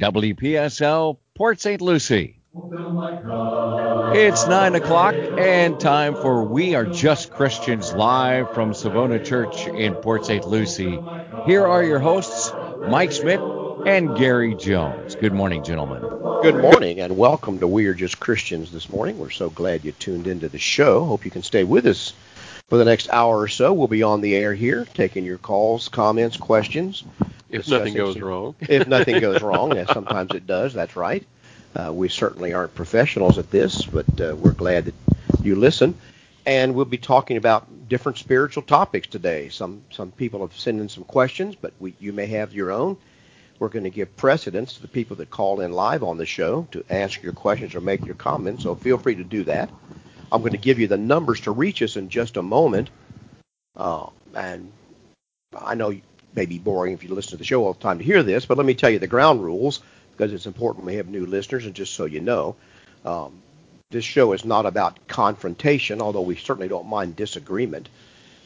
WPSL, Port St. Lucie. It's 9 o'clock and time for We Are Just Christians live from Savona Church in Port St. Lucie. Here are your hosts, Mike Schmidt and Gary Jones. Good morning, gentlemen. Good morning and welcome to We Are Just Christians this morning. We're so glad you tuned into the show. Hope you can stay with us for the next hour or so. We'll be on the air here taking your calls, comments, questions. If nothing goes wrong. if nothing goes wrong, and sometimes it does, that's right. Uh, we certainly aren't professionals at this, but uh, we're glad that you listen. And we'll be talking about different spiritual topics today. Some some people have sent in some questions, but we, you may have your own. We're going to give precedence to the people that call in live on the show to ask your questions or make your comments, so feel free to do that. I'm going to give you the numbers to reach us in just a moment. Uh, and I know it may be boring if you listen to the show all the time to hear this, but let me tell you the ground rules because it's important we have new listeners, and just so you know, um, this show is not about confrontation, although we certainly don't mind disagreement.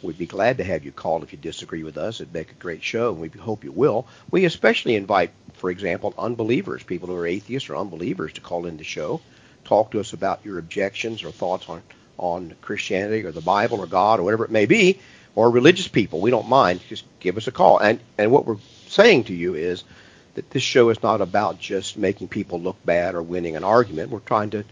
We'd be glad to have you call if you disagree with us. It'd make a great show, and we hope you will. We especially invite, for example, unbelievers, people who are atheists or unbelievers, to call in the show, talk to us about your objections or thoughts on on Christianity or the Bible or God or whatever it may be or religious people. We don't mind. Just give us a call. And and what we're saying to you is that this show is not about just making people look bad or winning an argument. We're trying to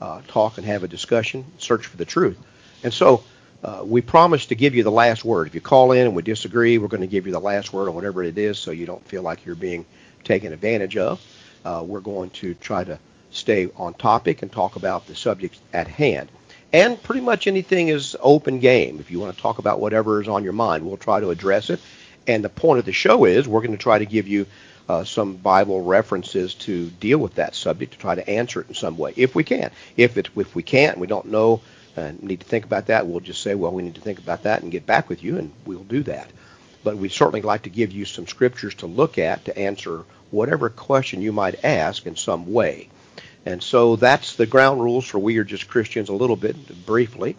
uh, talk and have a discussion, search for the truth. And so uh, we promise to give you the last word. If you call in and we disagree, we're going to give you the last word on whatever it is, so you don't feel like you're being taken advantage of. Uh, we're going to try to stay on topic and talk about the subject at hand. And pretty much anything is open game. If you want to talk about whatever is on your mind, we'll try to address it. And the point of the show is we're going to try to give you uh, some Bible references to deal with that subject, to try to answer it in some way, if we can. If it, if we can't, we don't know, and need to think about that, we'll just say, well, we need to think about that and get back with you, and we'll do that. But we certainly like to give you some scriptures to look at to answer whatever question you might ask in some way. And so that's the ground rules for We Are Just Christians a little bit briefly.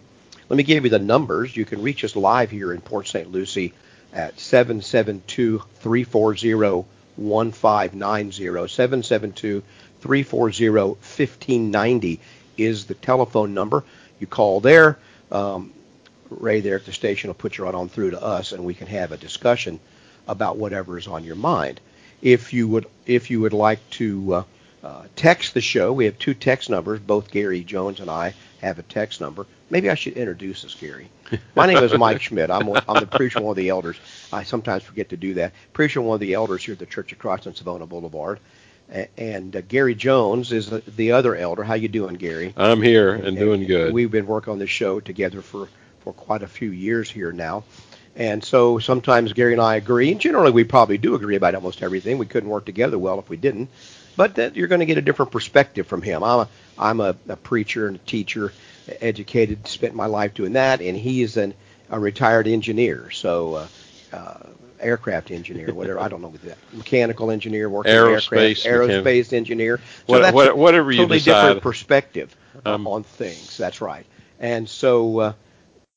Let me give you the numbers. You can reach us live here in Port St. Lucie at 772-340-1590, 772-340-1590 is the telephone number. You call there. Um, Ray there at the station will put you right on through to us, and we can have a discussion about whatever is on your mind. If you would, if you would like to uh, uh, text the show. We have two text numbers. Both Gary Jones and I have a text number. Maybe I should introduce us, Gary. My name is Mike Schmidt. I'm, I'm the preacher, one of the elders. I sometimes forget to do that. Preacher, one of the elders here at the Church of Christ on Savona Boulevard. And uh, Gary Jones is the other elder. How you doing, Gary? I'm here and, and doing good. We've been working on this show together for, for quite a few years here now. And so sometimes Gary and I agree, and generally we probably do agree about almost everything. We couldn't work together well if we didn't but that you're going to get a different perspective from him. I'm a, I'm a, a preacher and a teacher, educated, spent my life doing that, and he is an, a retired engineer, so uh, uh, aircraft engineer, whatever I don't know what that mechanical engineer, working aerospace, aircraft, aerospace engineer. So what, that's what, whatever a totally different perspective um, on things. That's right, and so. Uh,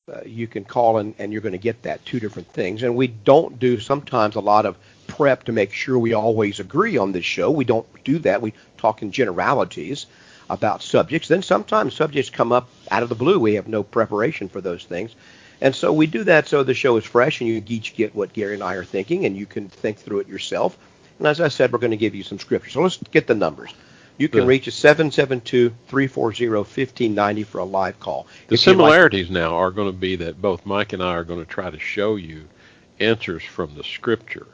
uh, you can call and, and you're going to get that two different things. And we don't do sometimes a lot of prep to make sure we always agree on this show. We don't do that. We talk in generalities about subjects. Then sometimes subjects come up out of the blue. We have no preparation for those things. And so we do that so the show is fresh and you each get what Gary and I are thinking and you can think through it yourself. And as I said, we're going to give you some scripture. So let's get the numbers. You can reach us 772-340-1590 for a live call. The similarities like, now are going to be that both Mike and I are going to try to show you answers from the scripture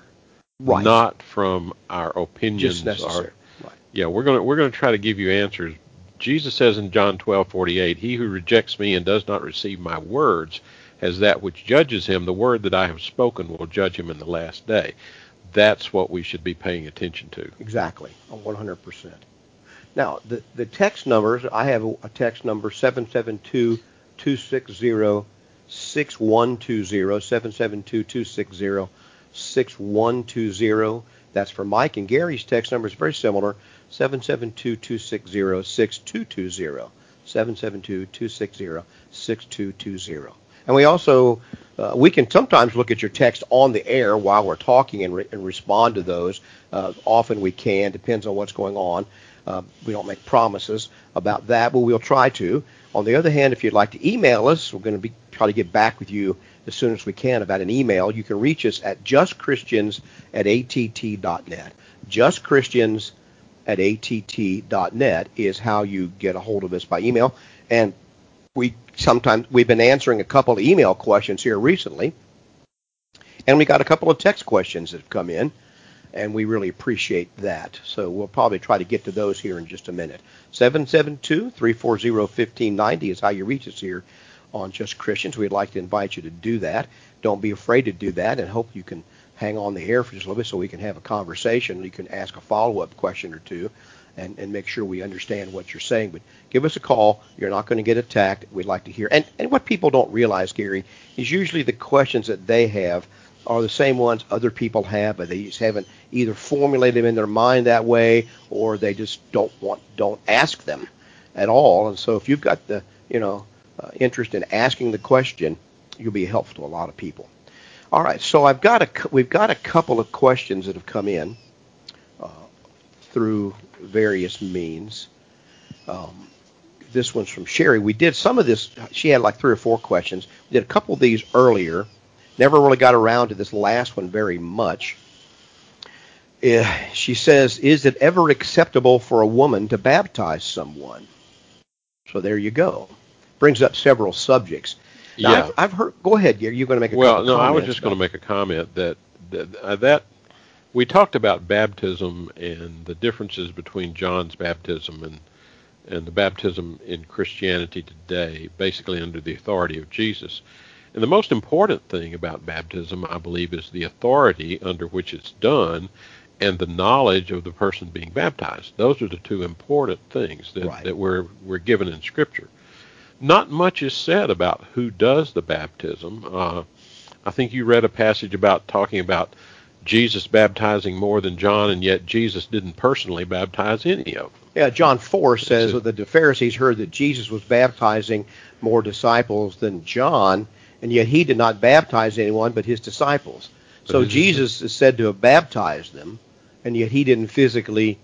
right. not from our opinions. Just Our, right. Yeah, we're going to we're to try to give you answers. Jesus says in John 12:48, "He who rejects me and does not receive my words has that which judges him. The word that I have spoken will judge him in the last day." That's what we should be paying attention to. Exactly, 100%. Now, the the text numbers, I have a text number 772 260 6120 772 260 6120. That's for Mike. And Gary's text number is very similar 772 260 6220. 772 260 6220. And we also Uh, we can sometimes look at your text on the air while we're talking and, re- and respond to those. Uh, often we can, depends on what's going on. Uh, we don't make promises about that, but we'll try to. On the other hand, if you'd like to email us, we're going to be try to get back with you as soon as we can about an email. You can reach us at justchristians at att.net. Justchristians at att.net is how you get a hold of us by email. And we sometimes we've been answering a couple of email questions here recently, and we got a couple of text questions that have come in, and we really appreciate that. So we'll probably try to get to those here in just a minute. 772-340-1590 is how you reach us here on Just Christians. We'd like to invite you to do that. Don't be afraid to do that, and hope you can hang on the air for just a little bit so we can have a conversation. You can ask a follow-up question or two and, and make sure we understand what you're saying. But give us a call. You're not going to get attacked. We'd like to hear. And, and what people don't realize, Gary, is usually the questions that they have are the same ones other people have, but they just haven't either formulated them in their mind that way or they just don't want don't ask them at all. And so if you've got the you know uh, interest in asking the question, you'll be helpful to a lot of people. All right, so I've got a we've got a couple of questions that have come in uh, through various means. Um, this one's from Sherry. We did some of this. She had like three or four questions. We did a couple of these earlier. Never really got around to this last one very much. Uh, she says, "Is it ever acceptable for a woman to baptize someone?" So there you go. Brings up several subjects. Now, Yeah. I've, I've heard. Go ahead, Gary. You're going to make a Well, no, I was just going to make a comment that that, uh, that we talked about baptism and the differences between John's baptism and and the baptism in Christianity today, basically under the authority of Jesus. And the most important thing about baptism, I believe, is the authority under which it's done and the knowledge of the person being baptized. Those are the two important things that, Right. that we're, we're given in Scripture. Not much is said about who does the baptism. Uh, I think you read a passage about talking about Jesus baptizing more than John, and yet Jesus didn't personally baptize any of them. Yeah, John 4 says that the Pharisees heard that Jesus was baptizing more disciples than John, and yet he did not baptize anyone but his disciples. But So Jesus is said to have baptized them, and yet he didn't physically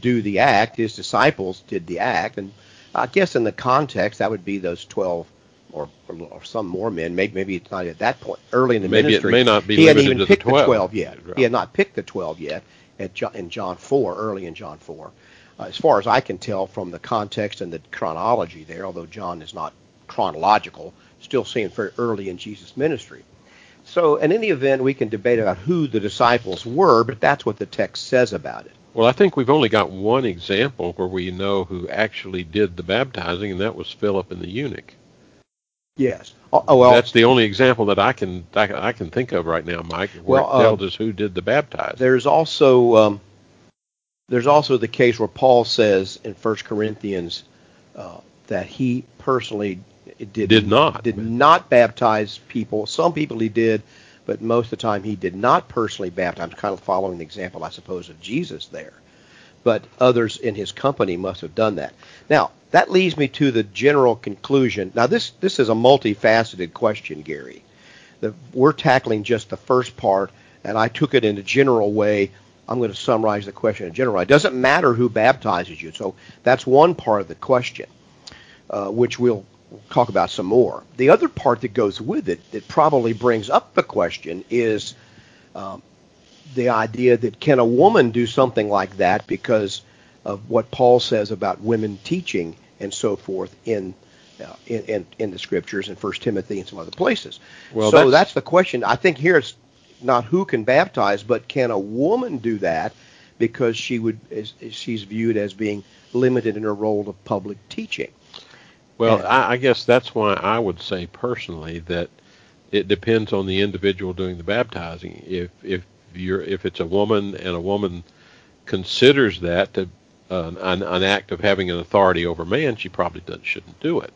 do the act. His disciples did the act, and I guess in the context that would be those 12 or, or some more men. Maybe, maybe it's not at that point early in the Maybe it may not be he hadn't even to the picked 12. 12 yet. He had not picked the 12 yet at Jo- in John 4, early in John 4. Uh, as far as I can tell from the context and the chronology there, although John is not chronological, still seems very early in Jesus' ministry. So, in any event, we can debate about who the disciples were, but that's what the text says about it. Well, I think we've only got one example where we know who actually did the baptizing, and that was Philip and the eunuch. Yes. Oh, oh, well, That's the only example that I can I, can- think of right now, Mike, where Well, it uh, tells us who did the baptizing. there's also um, there's also the case where Paul says in 1 Corinthians uh, that he personally did, Did not. did not baptize people. Some people he did, but most of the time he did not personally baptize. I'm kind of following the example, I suppose, of Jesus there. But others in his company must have done that. Now that leads me to the general conclusion. Now this this is a multifaceted question, Gary. The, we're tackling just the first part, and I took it in a general way. I'm going to summarize the question in general. It doesn't matter who baptizes you, so that's one part of the question, uh, which we'll talk about some more. The other part that goes with it, that probably brings up the question, is um, the idea that can a woman do something like that because of what Paul says about women teaching and so forth in uh, in, in, in the scriptures in First Timothy and some other places. Well, so that's- that's, the question. I think here it's not who can baptize, but can a woman do that because she would is, she's viewed as being limited in her role of public teaching. Well. I, I guess that's why I would say personally that it depends on the individual doing the baptizing. If if you're if it's a woman and a woman considers that to uh, an, an act of having an authority over man, she probably doesn't, shouldn't do it.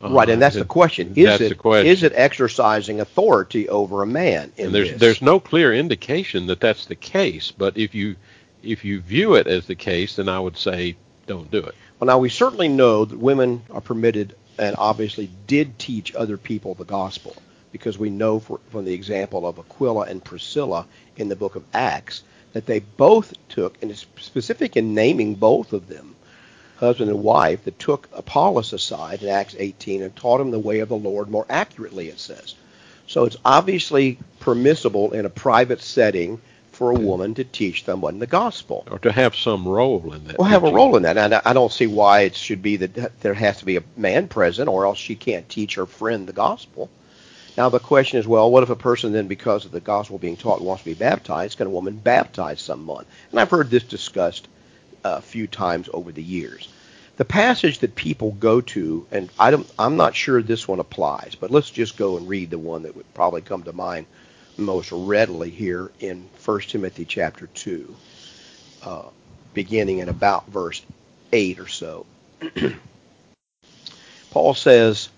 right, and Uh, that's the question. Is it question. is it exercising authority over a man in and there's this? there's no clear indication that that's the case. But if you if you view it as the case, then I would say don't do it. Well, now we certainly know that women are permitted and obviously did teach other people the gospel. because we know for, from the example of Aquila and Priscilla in the book of Acts that they both took, and it's specific in naming both of them, husband and wife, that took Apollos aside in Acts 18 and taught him the way of the Lord more accurately, it says. So it's obviously permissible in a private setting for a woman to teach someone the gospel. Or to have some role in that. Well, have a role in that. And I don't see why it should be that there has to be a man present, or else she can't teach her friend the gospel. Now the question is, well, what if a person then, because of the gospel being taught, wants to be baptized? Can a woman baptize someone? And I've heard this discussed uh, a few times over the years. The passage that people go to, and I don't, I'm not sure this one applies, but let's just go and read the one that would probably come to mind most readily here in 1 Timothy chapter 2, uh, beginning in about verse 8 or so. Paul says,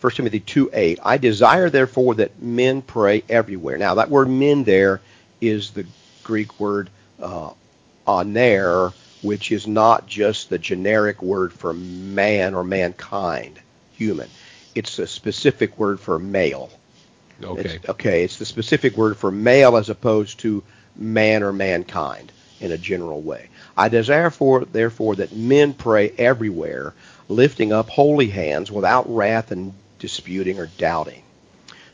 1 Timothy 2 8, I desire therefore that men pray everywhere. Now, that word men there is the Greek word uh, aner, which is not just the generic word for man or mankind, human. It's a specific word for male. Okay. It's, okay, it's the specific word for male as opposed to man or mankind in a general way. I desire for therefore that men pray everywhere, lifting up holy hands without wrath and disputing or doubting.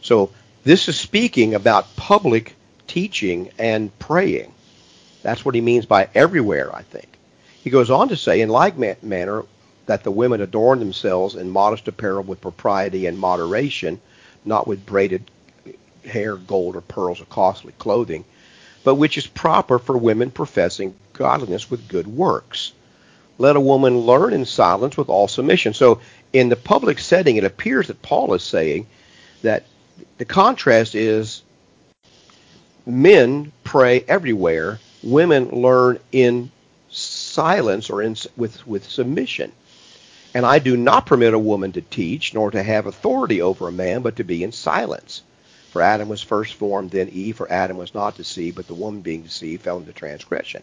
So this is speaking about public teaching and praying. That's what he means by everywhere, I think. He goes on to say, in like manner, that the women adorn themselves in modest apparel with propriety and moderation, not with braided hair, gold, or pearls, or costly clothing, but which is proper for women professing godliness with good works. Let a woman learn in silence with all submission. So, in the public setting, it appears that Paul is saying that the contrast is men pray everywhere, women learn in silence or in, with, with submission. And I do not permit a woman to teach, nor to have authority over a man, but to be in silence. For Adam was first formed, then Eve. For Adam was not deceived, but the woman being deceived fell into transgression.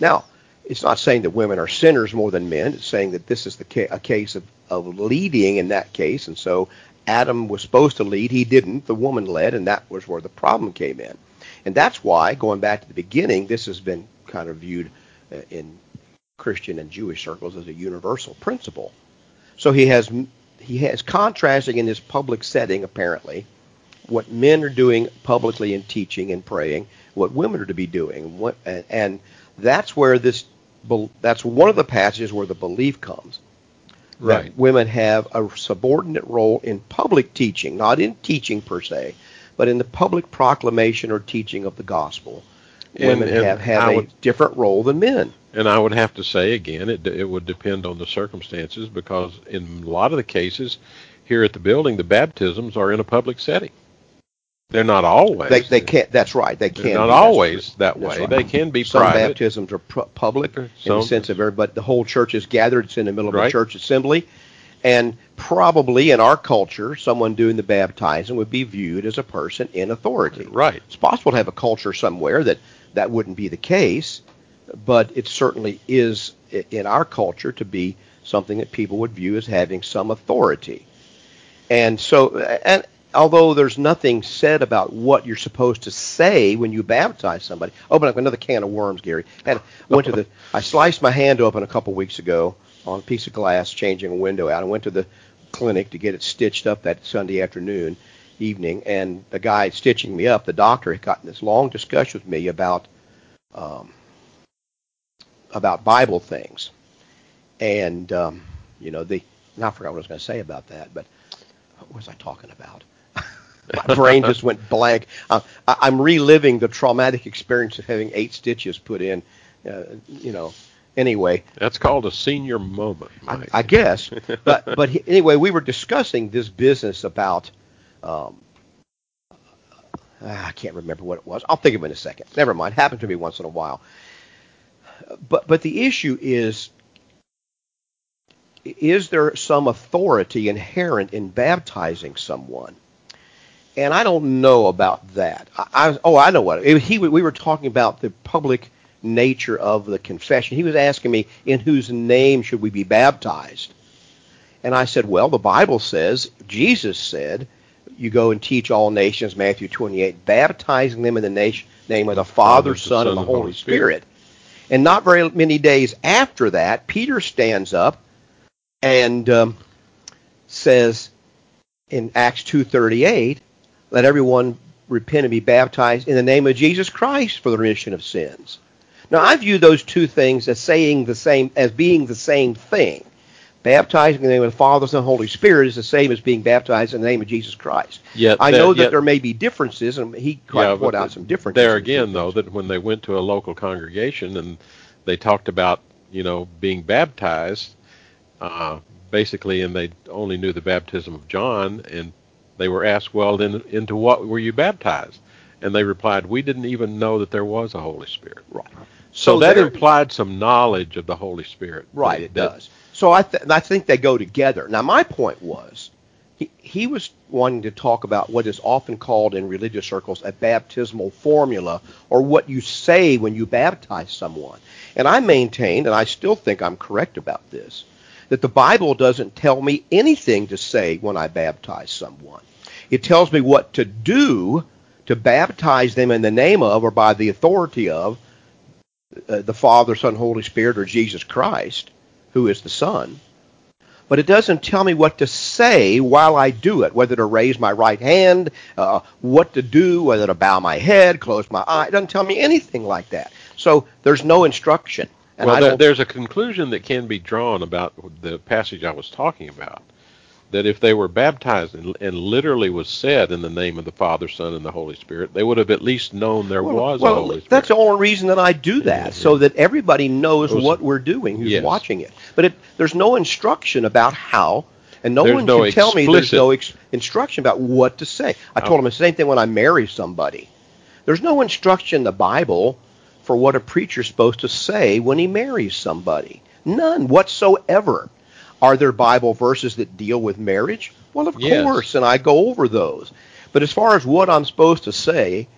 Now, it's not saying that women are sinners more than men. It's saying that this is ca- a case of, of leading in that case. And so Adam was supposed to lead. He didn't. The woman led, and that was where the problem came in. And that's why, going back to the beginning, this has been kind of viewed uh, in Christian and Jewish circles as a universal principle. So he has he has contrasting in this public setting apparently what men are doing publicly in teaching and praying, what women are to be doing, what, and, and that's where this that's one of the passages where the belief comes. Right. That women have a subordinate role in public teaching, not in teaching per se, but in the public proclamation or teaching of the gospel. And- women and have, have I a would- different role than men. And I would have to say again, it it would depend on the circumstances because in a lot of the cases here at the building, the baptisms are in a public setting. They're not always. They, they can't. That's right. They can't. not always that way. right. They can be Some private. baptisms are pu- public in Some- the sense of everybody. But the whole church is gathered. It's in the middle of a church assembly, and probably in our culture, someone doing the baptizing would be viewed as a person in authority. Right. It's possible to have a culture somewhere that that wouldn't be the case, but it certainly is in our culture to be something that people would view as having some authority. And so, and although there's nothing said about what you're supposed to say when you baptize somebody, open up another can of worms, Gary. And went to the, I sliced my hand open a couple weeks ago on a piece of glass, changing a window out. I went to the clinic to get it stitched up that Sunday afternoon, evening, and the guy stitching me up, the doctor, had gotten this long discussion with me about um, about Bible things, and um, you know the. Now I forgot what I was going to say about that, but what was I talking about? My brain just went blank. Uh, I, I'm reliving the traumatic experience of having eight stitches put in. Uh, you know. Anyway, That's called a senior moment. I, Mike. I guess. But but he, anyway, we were discussing this business about. Um, ah, I can't remember what it was. I'll think of it in a second. Never mind. Happened to me once in a while. But but the issue is. Is there some authority inherent in baptizing someone? And I don't know about that. I, I oh I know what he we were talking about the public nature of the confession. He was asking me, in whose name should we be baptized? And I said, well, the Bible says, Jesus said, you go and teach all nations, Matthew 28, baptizing them in the nation, name of the Father, Father, Son, and the Holy Spirit. Spirit. And not very many days after that, Peter stands up and um, says in Acts 2:38, "Let everyone repent and be baptized in the name of Jesus Christ for the remission of sins." Now, I view those two things as saying the same, as being the same thing. Baptizing in the name of the Father, Son, Holy Spirit is the same as being baptized in the name of Jesus Christ. Yet I that- know that yet- there may be differences, and he quite Yeah, pointed out some differences. There again, though, that when they went to a local congregation and they talked about, you know, being baptized, uh, basically, and they only knew the baptism of John, and they were asked, well, then into what were you baptized? And they replied, we didn't even know that there was a Holy Spirit. right. So, that there- implied some knowledge of the Holy Spirit. Right, That- it that- does. So I, th- I think they go together. Now, my point was, he, he was wanting to talk about what is often called in religious circles a baptismal formula, or what you say when you baptize someone. And I maintained, and I still think I'm correct about this, that the Bible doesn't tell me anything to say when I baptize someone. It tells me what to do to baptize them in the name of or by the authority of uh, the Father, Son, Holy Spirit, or Jesus Christ, who is the Son. But it doesn't tell me what to say while I do it, whether to raise my right hand, uh, what to do, whether to bow my head, close my eye. It doesn't tell me anything like that. So there's no instruction. And well, there, there's a conclusion that can be drawn about the passage I was talking about. That if they were baptized and, and literally was said in the name of the Father, Son, and the Holy Spirit, they would have at least known there was well, a Holy Spirit. that's the only reason that I do mm-hmm. that, so that everybody knows Those- what we're doing who's Yes. watching it. But it, there's no instruction about how, and no There's one no can tell me there's no ex- instruction about what to say. I told Oh. them the same thing when I marry somebody. There's no instruction in the Bible for what a preacher's supposed to say when he marries somebody. None whatsoever. Are there Bible verses that deal with marriage? Well, of Yes. course, and I go over those. But as far as what I'm supposed to say,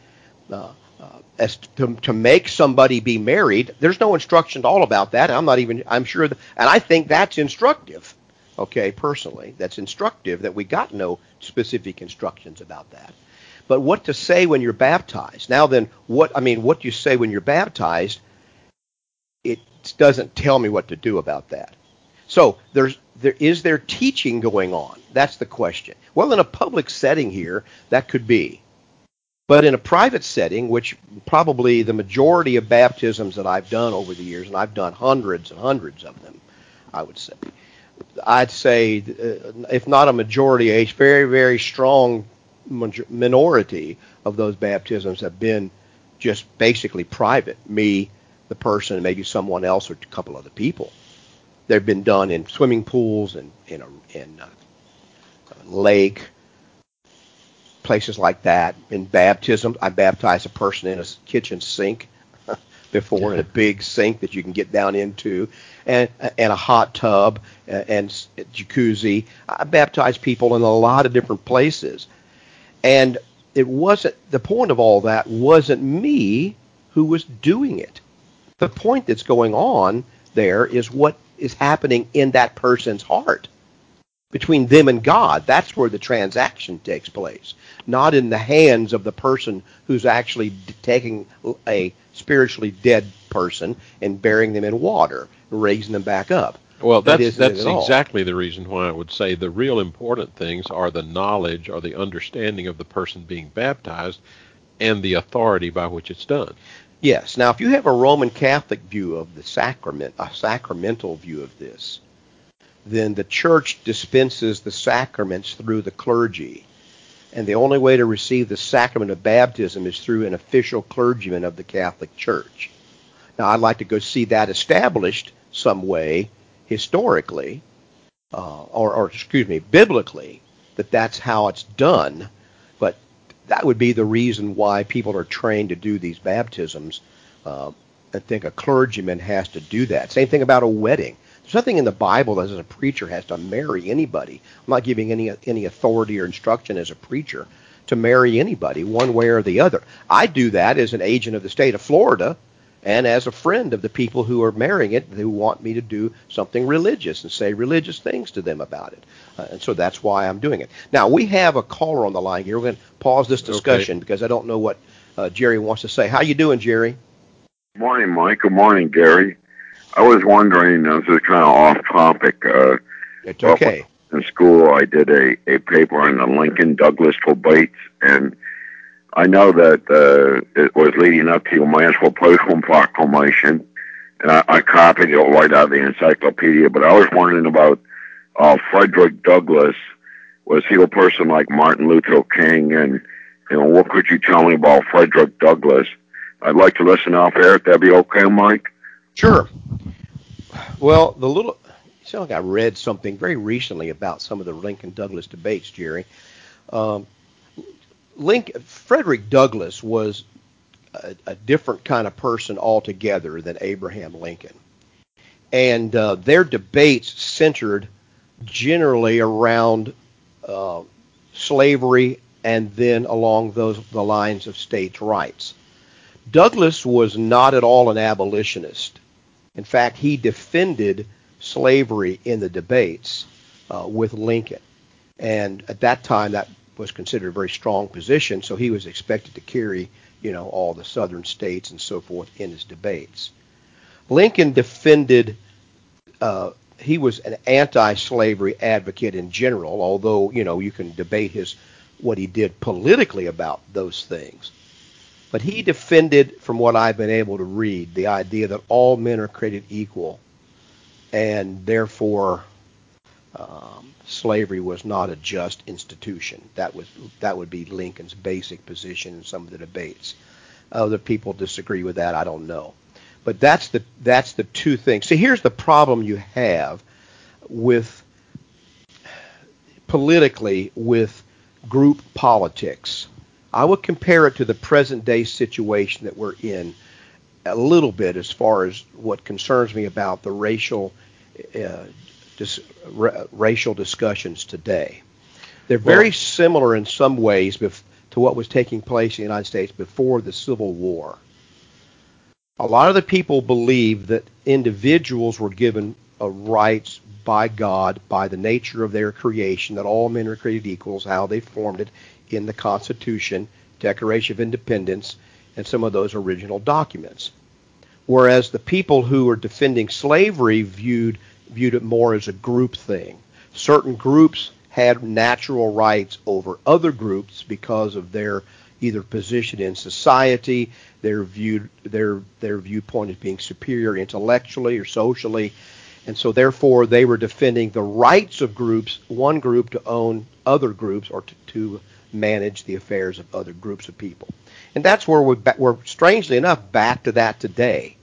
uh, uh, as to, to make somebody be married, there's no instruction at all about that. I'm not even. I'm sure, that, and I think that's instructive. Okay, personally, that's instructive that we got no specific instructions about that. But what to say when you're baptized? Now then, what I mean, what do you say when you're baptized, it doesn't tell me what to do about that. So there's there is there teaching going on? That's the question. Well, in a public setting here, that could be. But in a private setting, which probably the majority of baptisms that I've done over the years, and I've done hundreds and hundreds of them, I would say, I'd say, uh, if not a majority, a very, very strong major- minority of those baptisms have been just basically private. Me, the person, maybe someone else or a couple other people. They've been done in swimming pools and in a in a lake, places like that. In baptism, I baptized a person in a kitchen sink before in a big sink that you can get down into, and and a hot tub and, and jacuzzi. I baptized people in a lot of different places, and it wasn't the point of all that wasn't me who was doing it. The point that's going on there is what is happening in that person's heart between them and God. That's where the transaction takes place, not in the hands of the person who's actually taking a spiritually dead person and burying them in water, and raising them back up. Well, That that's that's exactly the reason why I would say the real important things are the knowledge or the understanding of the person being baptized and the authority by which it's done. Yes. Now, if you have a Roman Catholic view of the sacrament, a sacramental view of this, then the church dispenses the sacraments through the clergy. And the only way to receive the sacrament of baptism is through an official clergyman of the Catholic Church. Now, I'd like to go see that established some way historically, uh, or, or excuse me, biblically, that that's how it's done. That would be the reason why people are trained to do these baptisms. Uh, I think a clergyman has to do that. Same thing about a wedding. There's nothing in the Bible that as a preacher has to marry anybody. I'm not giving any any authority or instruction as a preacher to marry anybody one way or the other. I do that as an agent of the state of Florida and as a friend of the people who are marrying it who want me to do something religious and say religious things to them about it. Uh, and so that's why I'm doing it. Now, we have a caller on the line here. We're going to pause this discussion okay. because I don't know what uh, Jerry wants to say. How you doing, Jerry? Good morning, Mike. Good morning, Gary. I was wondering, uh, this is kind of off topic. Uh, it's okay. In school, I did a, a paper on the Lincoln Douglas debates, and I know that uh, it was leading up to the Emancipation Proclamation, and I, I copied it right out of the encyclopedia. But I was wondering about uh, Frederick Douglass. Was he a person like Martin Luther King? And you know, what could you tell me about Frederick Douglass? I'd like to listen off air. If that'd be okay, Mike. Sure. Well, the little. Feel like I read something very recently about some of the Lincoln Douglas debates, Jerry. Um, Lincoln, Frederick Douglass was a, a, different kind of person altogether than Abraham Lincoln. And uh, their debates centered generally around uh, slavery and then along those the lines of states' rights. Douglass was not at all an abolitionist. In fact, he defended slavery in the debates uh, with Lincoln. And at that time, that was considered a very strong position, so he was expected to carry, you know, all the southern states and so forth in his debates. Lincoln defended. Uh, he was an anti-slavery advocate in general, although you know you can debate his what he did politically about those things. But he defended, from what I've been able to read, the idea that all men are created equal, and therefore um, slavery was not a just institution. That was that would be Lincoln's basic position in some of the debates. Other people disagree with that. I don't know, but that's the that's the two things. See, here's the problem you have with politically with group politics. I would compare it to the present day situation that we're in a little bit as far as what concerns me about the racial uh, dis, r- racial discussions today. They're very well, similar in some ways bef- to what was taking place in the United States before the Civil War. A lot of the people believe that individuals were given uh, rights by God, by the nature of their creation, that all men are created equals, how they formed it in the Constitution, Declaration of Independence, and some of those original documents. Whereas the people who were defending slavery viewed viewed it more as a group thing. Certain groups had natural rights over other groups because of their either position in society, their viewed their their viewpoint as being superior intellectually or socially, and so therefore they were defending the rights of groups, one group to own other groups or to, to manage the affairs of other groups of people. And that's where we're, we're strangely enough back to that today.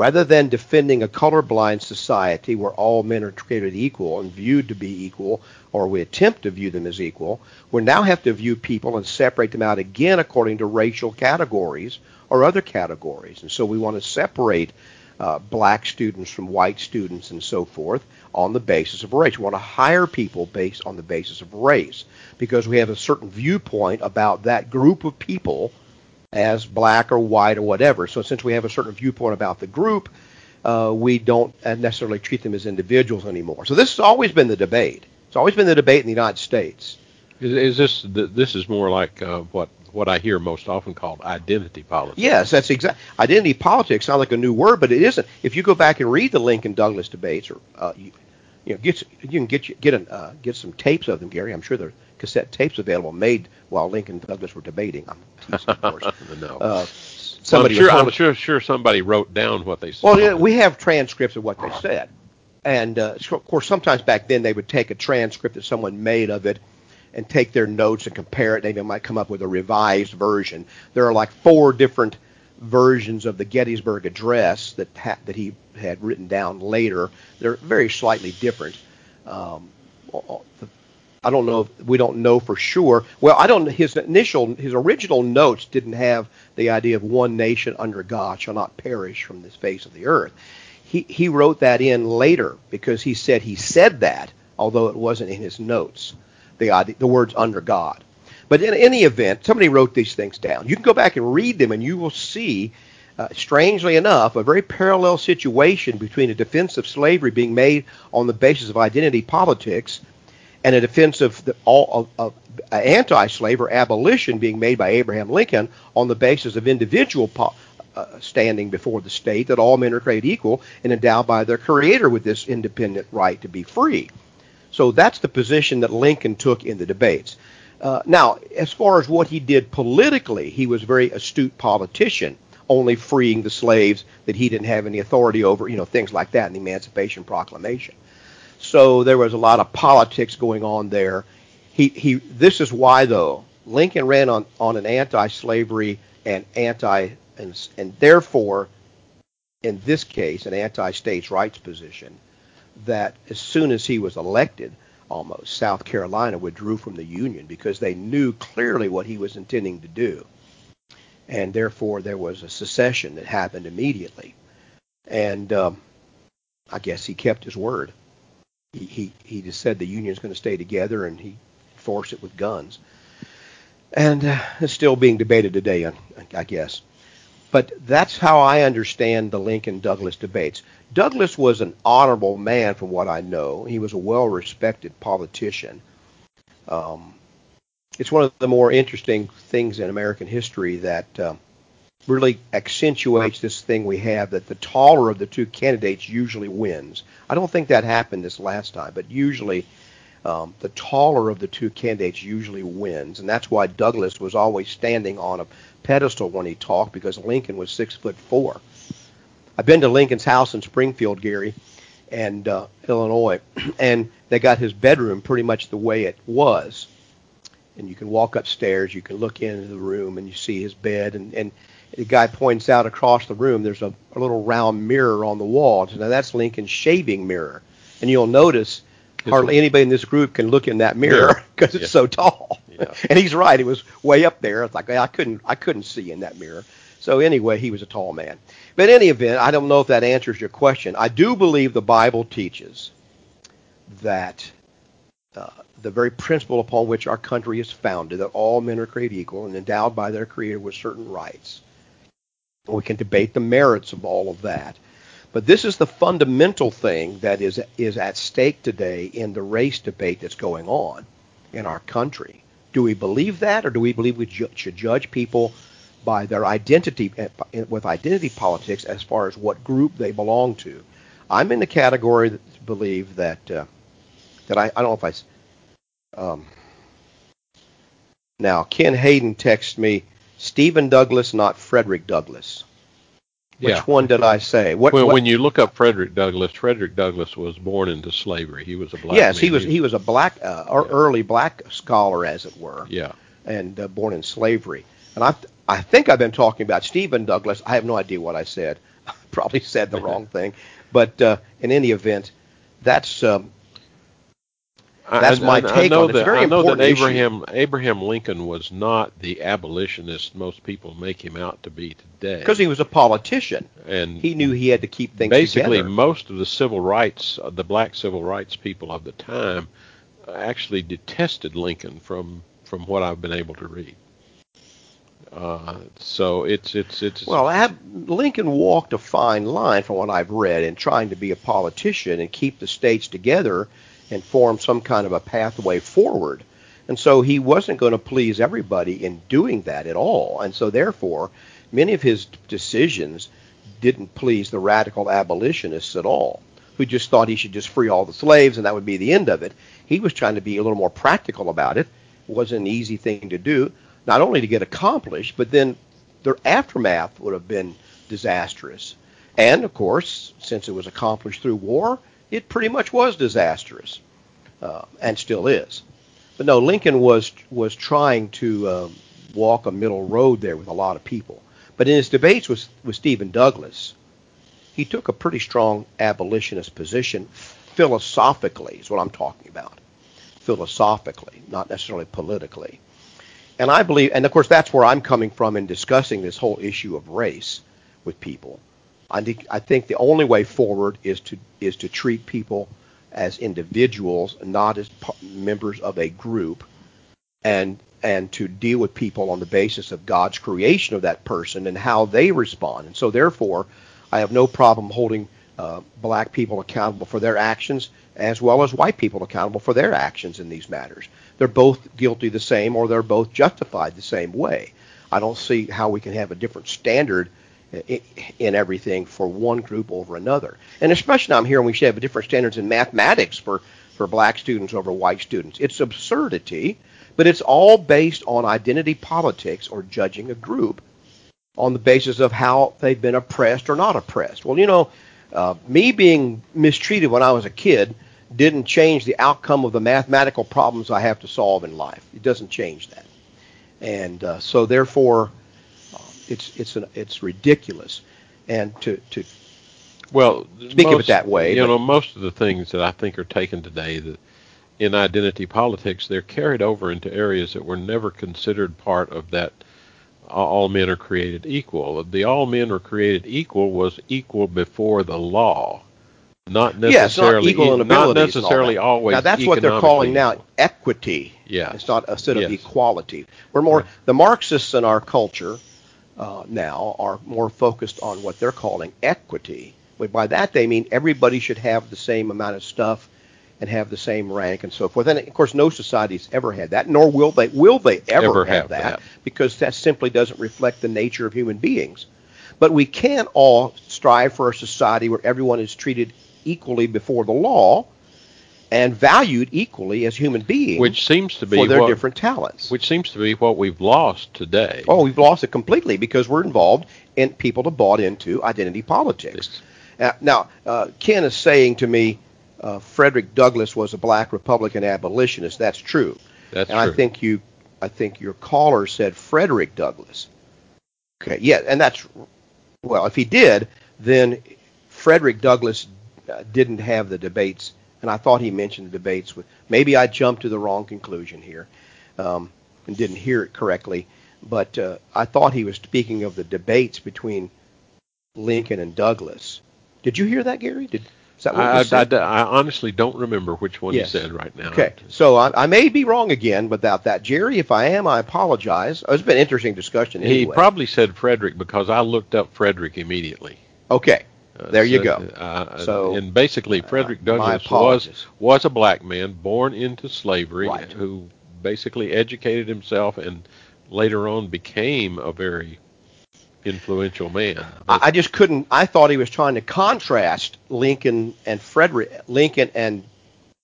Rather than defending a colorblind society where all men are treated equal and viewed to be equal, or we attempt to view them as equal, we now have to view people and separate them out again according to racial categories or other categories. And so we want to separate uh, black students from white students and so forth on the basis of race. We want to hire people based on the basis of race because we have a certain viewpoint about that group of people as black or white or whatever. So since we have a certain viewpoint about the group, uh, we don't necessarily treat them as individuals anymore. So this has always been the debate. It's always been the debate in the United States. Is, is this this is more like uh, what what I hear most often called identity politics? Yes, that's exact. Identity politics sounds like a new word, but it isn't. If you go back and read the Lincoln Douglas debates, or uh, you, you know, get you can get get an, uh, get some tapes of them, Gary. I'm sure they're cassette tapes available made while Lincoln and Douglas were debating. I'm teasing, of course. no. Uh, somebody well, I'm, sure, I'm sure, sure somebody wrote down what they said. Well, yeah, we have transcripts of what they said. And uh, of course, sometimes back then they would take a transcript that someone made of it and take their notes and compare it. Maybe they might come up with a revised version. There are like four different versions of the Gettysburg Address that ha- that he had written down later. They're very slightly different. Um, the I don't know. If, we don't know for sure. Well, I don't. His initial, his original notes didn't have the idea of one nation under God shall not perish from this face of the earth. He he wrote that in later because he said he said that, although it wasn't in his notes. The idea, the words under God. But in any event, somebody wrote these things down. You can go back and read them, and you will see uh, strangely enough, a very parallel situation between a defense of slavery being made on the basis of identity politics and a defense of, the, all, of, of anti-slavery or abolition being made by Abraham Lincoln on the basis of individual po- uh, standing before the state that all men are created equal and endowed by their Creator with this independent right to be free. So that's the position that Lincoln took in the debates. Uh, now, as far as what he did politically, he was a very astute politician, only freeing the slaves that he didn't have any authority over, you know, things like that in the Emancipation Proclamation. So there was a lot of politics going on there. He, he, this is why, though, Lincoln ran on, on an anti-slavery and anti, and, and therefore, in this case, an anti-states' rights position. That as soon as he was elected, almost South Carolina withdrew from the Union because they knew clearly what he was intending to do, and therefore there was a secession that happened immediately. And um, I guess he kept his word he, he, just said the union's going to stay together, and he forced it with guns. And uh, it's still being debated today, I, guess. But that's how I understand the Lincoln Douglas debates. Douglas was an honorable man, from what I know. He was a well-respected politician. Um, it's one of the more interesting things in American history that uh, really accentuates this thing we have that the taller of the two candidates usually wins. I don't think that happened this last time, but usually um, the taller of the two candidates usually wins, and that's why Douglas was always standing on a pedestal when he talked because Lincoln was six foot four. I've been to Lincoln's house in Springfield, Gary, and uh, Illinois, and they got his bedroom pretty much the way it was. And you can walk upstairs, you can look into the room, and you see his bed, and, and the guy points out across the room there's a, a little round mirror on the wall. Now that's Lincoln's shaving mirror, and you'll notice hardly anybody in this group can look in that mirror because it's yeah. so tall. Yeah. and he's right; it was way up there. It's like I couldn't I couldn't see in that mirror. So anyway, he was a tall man. But in any event, I don't know if that answers your question. I do believe the Bible teaches that uh, the very principle upon which our country is founded, that all men are created equal and endowed by their Creator with certain rights, we can debate the merits of all of that. But this is the fundamental thing that is is at stake today in the race debate that's going on in our country. Do we believe that, or do we believe we ju- should judge people by their identity with identity politics as far as what group they belong to? I'm in the category that believe that uh, that I, I don't know if I. Um, now Ken Hayden texted me Stephen Douglas, not Frederick Douglass. Which yeah. one did I say? What, well, what, when you look up Frederick Douglass, Frederick Douglass was born into slavery. He was a black. Yes, man. he was. He was a black, uh, yeah. early black scholar, as it were. Yeah. And uh, born in slavery. And I, I think I've been talking about Stephen Douglas. I have no idea what I said. Probably said the wrong thing. But uh, in any event, that's um, that's I, my I, take I on it. It's very I know that Abraham issue. Abraham Lincoln was not the abolitionist most people make him out to be today. Because he was a politician, and he knew he had to keep things basically together. most of the civil rights, uh, the black civil rights people of the time, actually detested Lincoln from from what I've been able to read. Uh, so it's it's it's well, Ab- Lincoln walked a fine line from what I've read in trying to be a politician and keep the states together and form some kind of a pathway forward. And so he wasn't going to please everybody in doing that at all. And so therefore, many of his decisions didn't please the radical abolitionists at all, who just thought he should just free all the slaves and that would be the end of it. He was trying to be a little more practical about it. It wasn't an easy thing to do, not only to get accomplished, but then the aftermath would have been disastrous. And of course, since it was accomplished through war, it pretty much was disastrous, uh, and still is. But no, Lincoln was was trying to uh, walk a middle road there with a lot of people. But in his debates with with Stephen Douglas, he took a pretty strong abolitionist position philosophically. Is what I'm talking about. Philosophically, not necessarily politically. And I believe, and of course, that's where I'm coming from in discussing this whole issue of race with people. I think I think the only way forward is to is to treat people as individuals, not as members of a group, and and to deal with people on the basis of God's creation of that person and how they respond. And so, therefore, I have no problem holding uh, black people accountable for their actions as well as white people accountable for their actions in these matters. They're both guilty the same or they're both justified the same way. I don't see how we can have a different standard in everything for one group over another. And especially I'm hearing we should have different standards in mathematics for, for black students over white students. It's absurdity but it's all based on identity politics or judging a group on the basis of how they've been oppressed or not oppressed. Well, you know, uh, me being mistreated when I was a kid didn't change the outcome of the mathematical problems I have to solve in life. It doesn't change that, and uh, so therefore, it's it's an, it's ridiculous, and to to well speak most, of it that way. You know, most of the things that I think are taken today that in identity politics, they're carried over into areas that were never considered part of that uh, all men are created equal. The all men are created equal was equal before the law, not necessarily yes, not, equal in not necessarily always. Now that's what they're calling now equity. Yeah, it's not instead of yes. equality. We're more the Marxists in our culture uh, now are more focused on what they're calling equity. But by that they mean everybody should have the same amount of stuff and have the same rank and so forth. And of course, no society's ever had that, nor will they will they ever, ever have, have that, that, because that simply doesn't reflect the nature of human beings. But we can all strive for a society where everyone is treated equally before the law and valued equally as human beings, which seems to be for their what, different talents. Which seems to be what we've lost today. Oh, we've lost it completely because we're involved in people have bought into identity politics. Uh, now, uh, Ken is saying to me, uh, Frederick Douglass was a black Republican abolitionist. That's true. That's and true. I think you, I think your caller said Frederick Douglass. Okay, yeah, and that's well. If he did, then Frederick Douglass uh, didn't have the debates, and I thought he mentioned the debates with. Maybe I jumped to the wrong conclusion here, um, and didn't hear it correctly. But uh, I thought he was speaking of the debates between Lincoln and Douglas. Did you hear that, Gary? Did is that what I, was said? I, I honestly don't remember which one Yes. he said right now. Okay, so I, I may be wrong again about that, Jerry. If I am, I apologize. It's been an interesting discussion He probably said Frederick because I looked up Frederick immediately. okay, Uh, There you go. Uh, So, and basically, Frederick uh, Douglass was was a black man born into slavery Right. who basically educated himself and later on became a very influential man. I, I just couldn't. I thought he was trying to contrast Lincoln and Frederick Lincoln and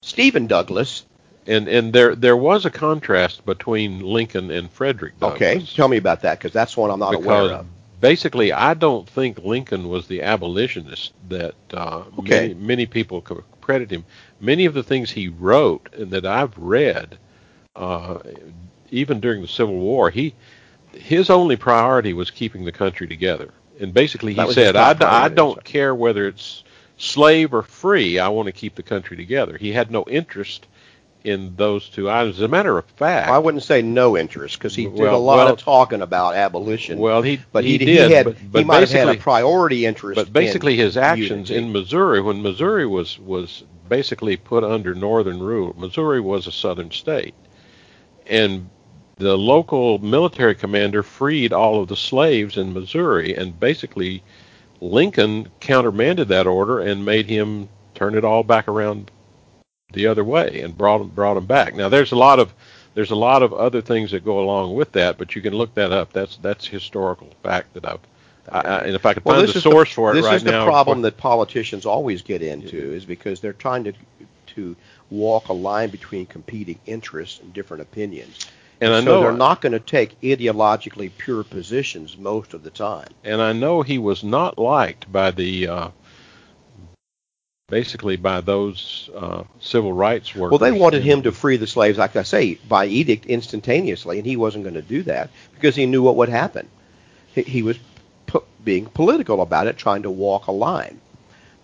Stephen Douglas. and and there there was a contrast between Lincoln and Frederick Douglass. Okay, tell me about that because that's one I'm not aware of. Basically I don't think Lincoln was the abolitionist that uh, Okay. many, many people credit him. Many of the things he wrote and that I've read, uh, even during the Civil War, he his only priority was keeping the country together. And basically, he said, I, I don't care whether it's slave or free. I want to keep the country together. He had no interest in those two items. As a matter of fact, I wouldn't say no interest because he did a lot well- of talking about abolition. well, he but he, he did, had but, he might have had a priority interest. But basically, in his actions unity. in Missouri, when Missouri was was basically put under Northern rule, Missouri was a Southern state, and the local military commander freed all of the slaves in Missouri, and basically, Lincoln countermanded that order and made him turn it all back around the other way and brought him brought him back. Now, there's a lot of there's a lot of other things that go along with that, but you can look that up. That's that's historical fact that I've. I, I, and if I could Well, find the source for it this right is the now, problem that politicians always get into is because they're trying to to walk a line between competing interests and different opinions. And I so know they're not going to take ideologically pure positions most of the time. and I know he was not liked by the uh, basically by those uh, civil rights workers. Well, they wanted him to free the slaves, like I say, by edict instantaneously, and he wasn't going to do that because he knew what would happen. He, he was p- being political about it, trying to walk a line.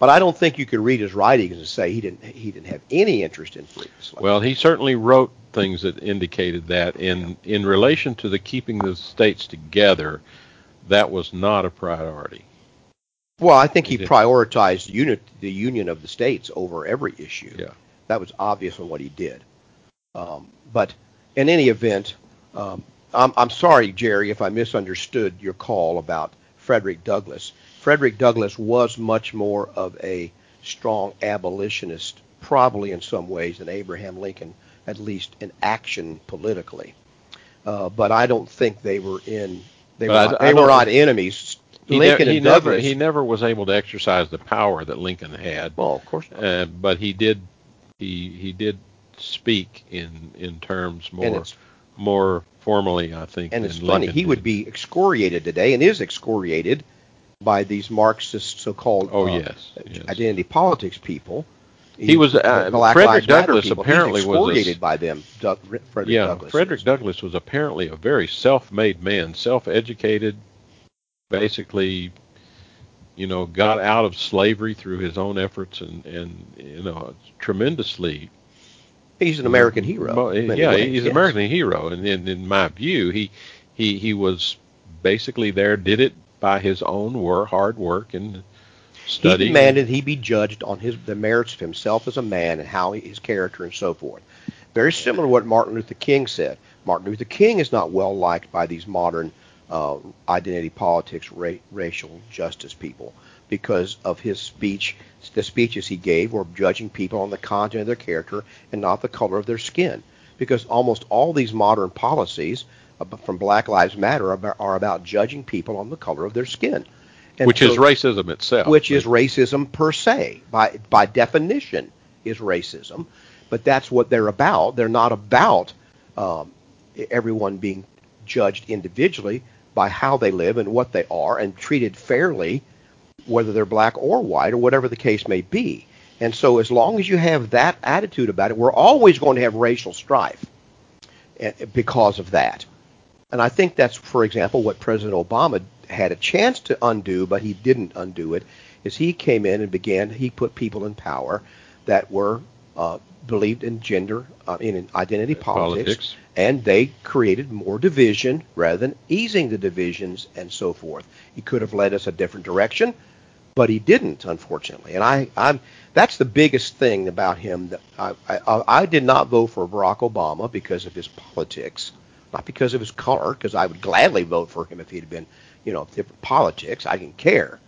But I don't think you could read his writings and say he didn't he didn't have any interest in freeing slaves. Well, he certainly wrote things that indicated that in in relation to the keeping the states together, that was not a priority. Well, I think he prioritized unit, the union of the states over every issue. Yeah. That was obvious in what he did. Um, but in any event, um, I'm, I'm sorry, Jerry, if I misunderstood your call about Frederick Douglass. Frederick Douglass was much more of a strong abolitionist, probably in some ways, than Abraham Lincoln, at least in action politically. Uh, but I don't think they were in. They But were, I- I they were on enemies. He, Lincoln ne- he and never he never was able to exercise the power that Lincoln had. well, of course not. Uh, but he did he he did speak in in terms more more formally, I think. and it's funny. Lincoln He would be excoriated today, and is excoriated by these Marxist so-called Oh, uh, yes, yes. identity politics people. He was, the uh, Black Frederick Lives Douglass apparently was a excoriated by them. Doug, Frederick yeah, Douglass. Frederick is. Douglass was apparently a very self-made man, self-educated, basically, you know, got out of slavery through his own efforts and and you know tremendously. He's an American hero. Many yeah, ways, he's an. American hero, and in, in my view, he he he was basically there, did it by his own work, hard work and study. He demanded he be judged on his the merits of himself as a man and how he, his character and so forth. Very similar to what Martin Luther King said. Martin Luther King is not well liked by these modern uh, identity politics, ra- racial justice people because of his speech. The speeches he gave were judging people on the content of their character and not the color of their skin. Because almost all these modern policies uh, from Black Lives Matter are about, are about judging people on the color of their skin. And which is racism itself. which is racism per se, by by definition, is racism. But that's what they're about. They're not about um, everyone being judged individually by how they live and what they are, and treated fairly, whether they're black or white or whatever the case may be. And so, as long as you have that attitude about it, we're always going to have racial strife eh, because of that. And I think that's, for example, what President Obama had a chance to undo, but he didn't undo it, is he came in and began, he put people in power that were uh, believed in gender, uh, in identity politics, Politics. and they created more division rather than easing the divisions and so forth. He could have led us a different direction, but he didn't, unfortunately. And I, I'm that's the biggest thing about him. That I, I, I did not vote for Barack Obama because of his politics, not because of his color, because I would gladly vote for him if he'd been, you know, different politics. I didn't care.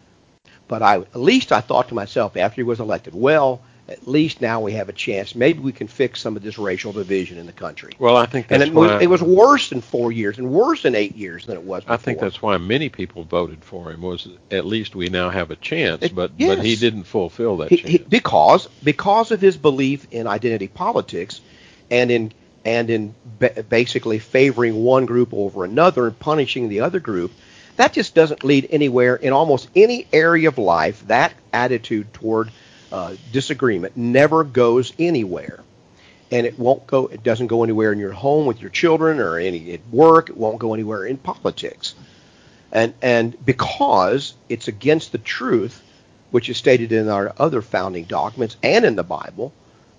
But I, at least I thought to myself after he was elected, well, at least now we have a chance. Maybe we can fix some of this racial division in the country. well, I think And that's it was, why it was worse in four years and worse in eight years than it was before. I think that's why many people voted for him. Was at least we now have a chance, It- but but he didn't fulfill that He- chance. he- because because of his belief in identity politics and in and in ba- basically favoring one group over another and punishing the other group that just doesn't lead anywhere in almost any area of life that attitude toward uh, disagreement never goes anywhere. And it won't go it doesn't go anywhere in your home with your children or any at work. It won't go anywhere in politics. And and because it's against the truth which is stated in our other founding documents and in the Bible,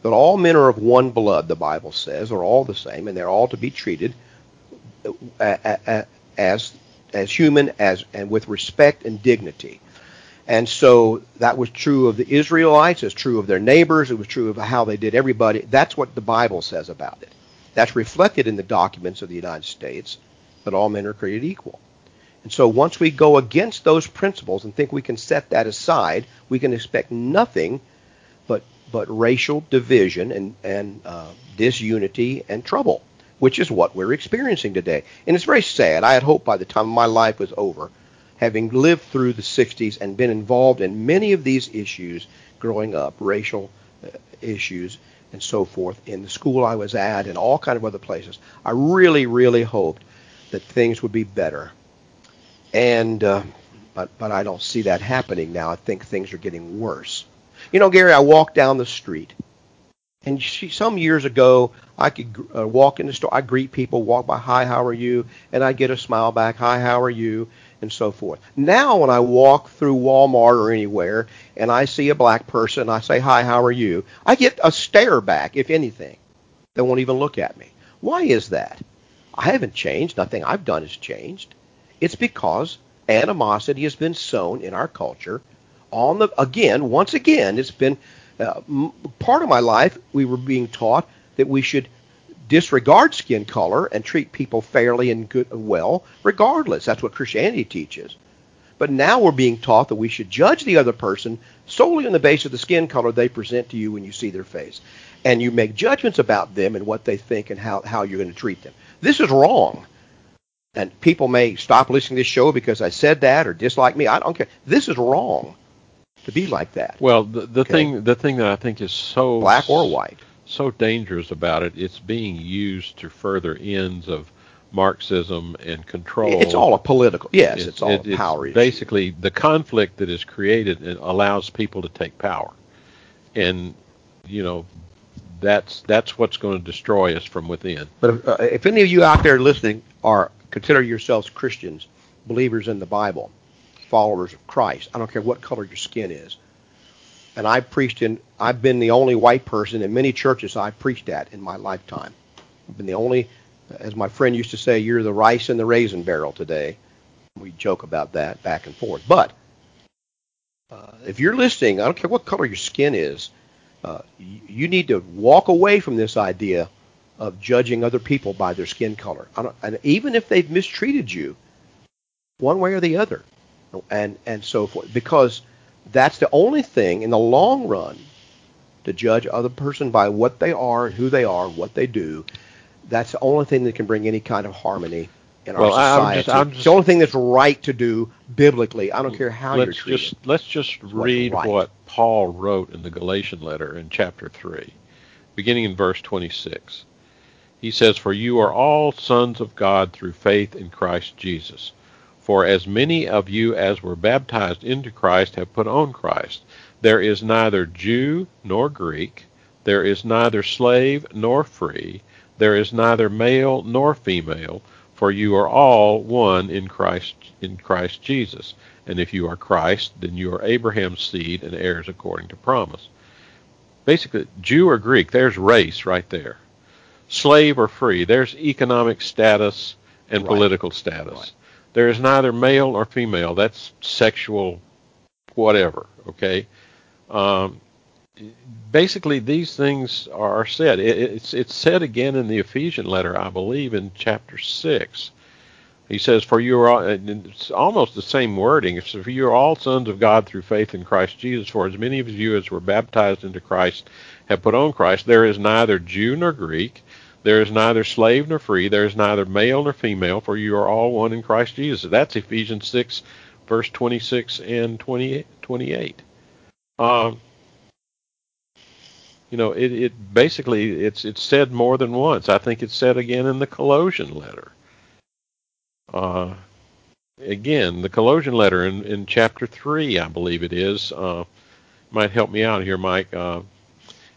that all men are of one blood, the Bible says, are all the same, and they're all to be treated uh, a- a- as as human as and with respect and dignity. And so that was true of the Israelites, it's true of their neighbors, it was true of how they did everybody. That's what the Bible says about it. That's reflected in the documents of the United States that all men are created equal. And so once we go against those principles and think we can set that aside, we can expect nothing but but racial division and and uh, disunity and trouble, which is what we're experiencing today. And it's very sad. I had hoped by the time my life was over, having lived through the 60s and been involved in many of these issues growing up, racial uh, issues and so forth, in the school I was at and all kind of other places. I really, really hoped that things would be better and uh, but but I don't see that happening now. I think things are getting worse. You know, Gary, I walk down the street, and she, some years ago, I could uh, walk in the store. I greet people, walk by, hi, how are you, and I get a smile back, hi, how are you, and so forth. Now, when I walk through Walmart or anywhere, and I see a black person, I say, hi, how are you, I get a stare back, if anything. They won't even look at me. Why is that? I haven't changed. Nothing I've done has changed. It's because animosity has been sown in our culture. On the again, once again, it's been uh, m- part of my life. We were being taught that we should disregard skin color and treat people fairly and good and well regardless. That's what Christianity teaches. But now we're being taught that we should judge the other person solely on the basis of the skin color they present to you when you see their face. And you make judgments about them and what they think and how, how you're going to treat them. This is wrong. And people may stop listening to this show because I said that or dislike me. I don't care. This is wrong to be like that. Well, the, the Okay. thing the thing that I think is so Black or white. So dangerous about it, it's being used to further ends of Marxism and control. It's all a political. Yes, it's, all it- power issue. Basically, the conflict that is created and allows people to take power, and you know, that's that's what's going to destroy us from within. But if, uh, if any of you out there listening are consider yourselves Christians, believers in the Bible, followers of Christ, I don't care what color your skin is. And I preached in, I've been the only white person in many churches I've preached at in my lifetime. I've been the only, as my friend used to say, you're the rice in the raisin barrel today. We joke about that back and forth. But uh, if you're listening, I don't care what color your skin is, uh, you, you need to walk away from this idea of judging other people by their skin color. And even if they've mistreated you, one way or the other, and and so forth, because that's the only thing in the long run to judge other person by what they are, who they are, what they do. That's the only thing that can bring any kind of harmony in our Well, I'm society. just- I'm it's just- the only thing that's right to do biblically. I don't care how you're let's treated. just let's just read right. what Paul wrote in the Galatian letter in chapter 3 beginning in verse 26 he says for you are all sons of God through faith in Christ Jesus for as many of you as were baptized into Christ have put on Christ there is neither Jew nor Greek there is neither slave nor free there is neither male nor female for you are all one in Christ in Christ Jesus. And if you are Christ, then you are Abraham's seed and heirs according to promise. Basically, Jew or Greek, there's race right there. Slave or free, there's economic status and Right. political status. Right. There is neither male or female. That's sexual whatever, okay? Um, basically these things are said. It, it's it's said again in the Ephesian letter, I believe, in chapter six. He says, "For you are," it's almost the same wording. It's, "For you are all sons of God through faith in Christ Jesus. For as many of you as were baptized into Christ have put on Christ. There is neither Jew nor Greek." There is neither slave nor free. There is neither male nor female, for you are all one in Christ Jesus. That's Ephesians 6, verse 26 and 20, 28. Um, you know, it, it basically it's it's said more than once. I think it's said again in the Colossian letter. Uh, again, the Colossian letter in, in chapter three, I believe it is. Uh, might help me out here, Mike. Uh,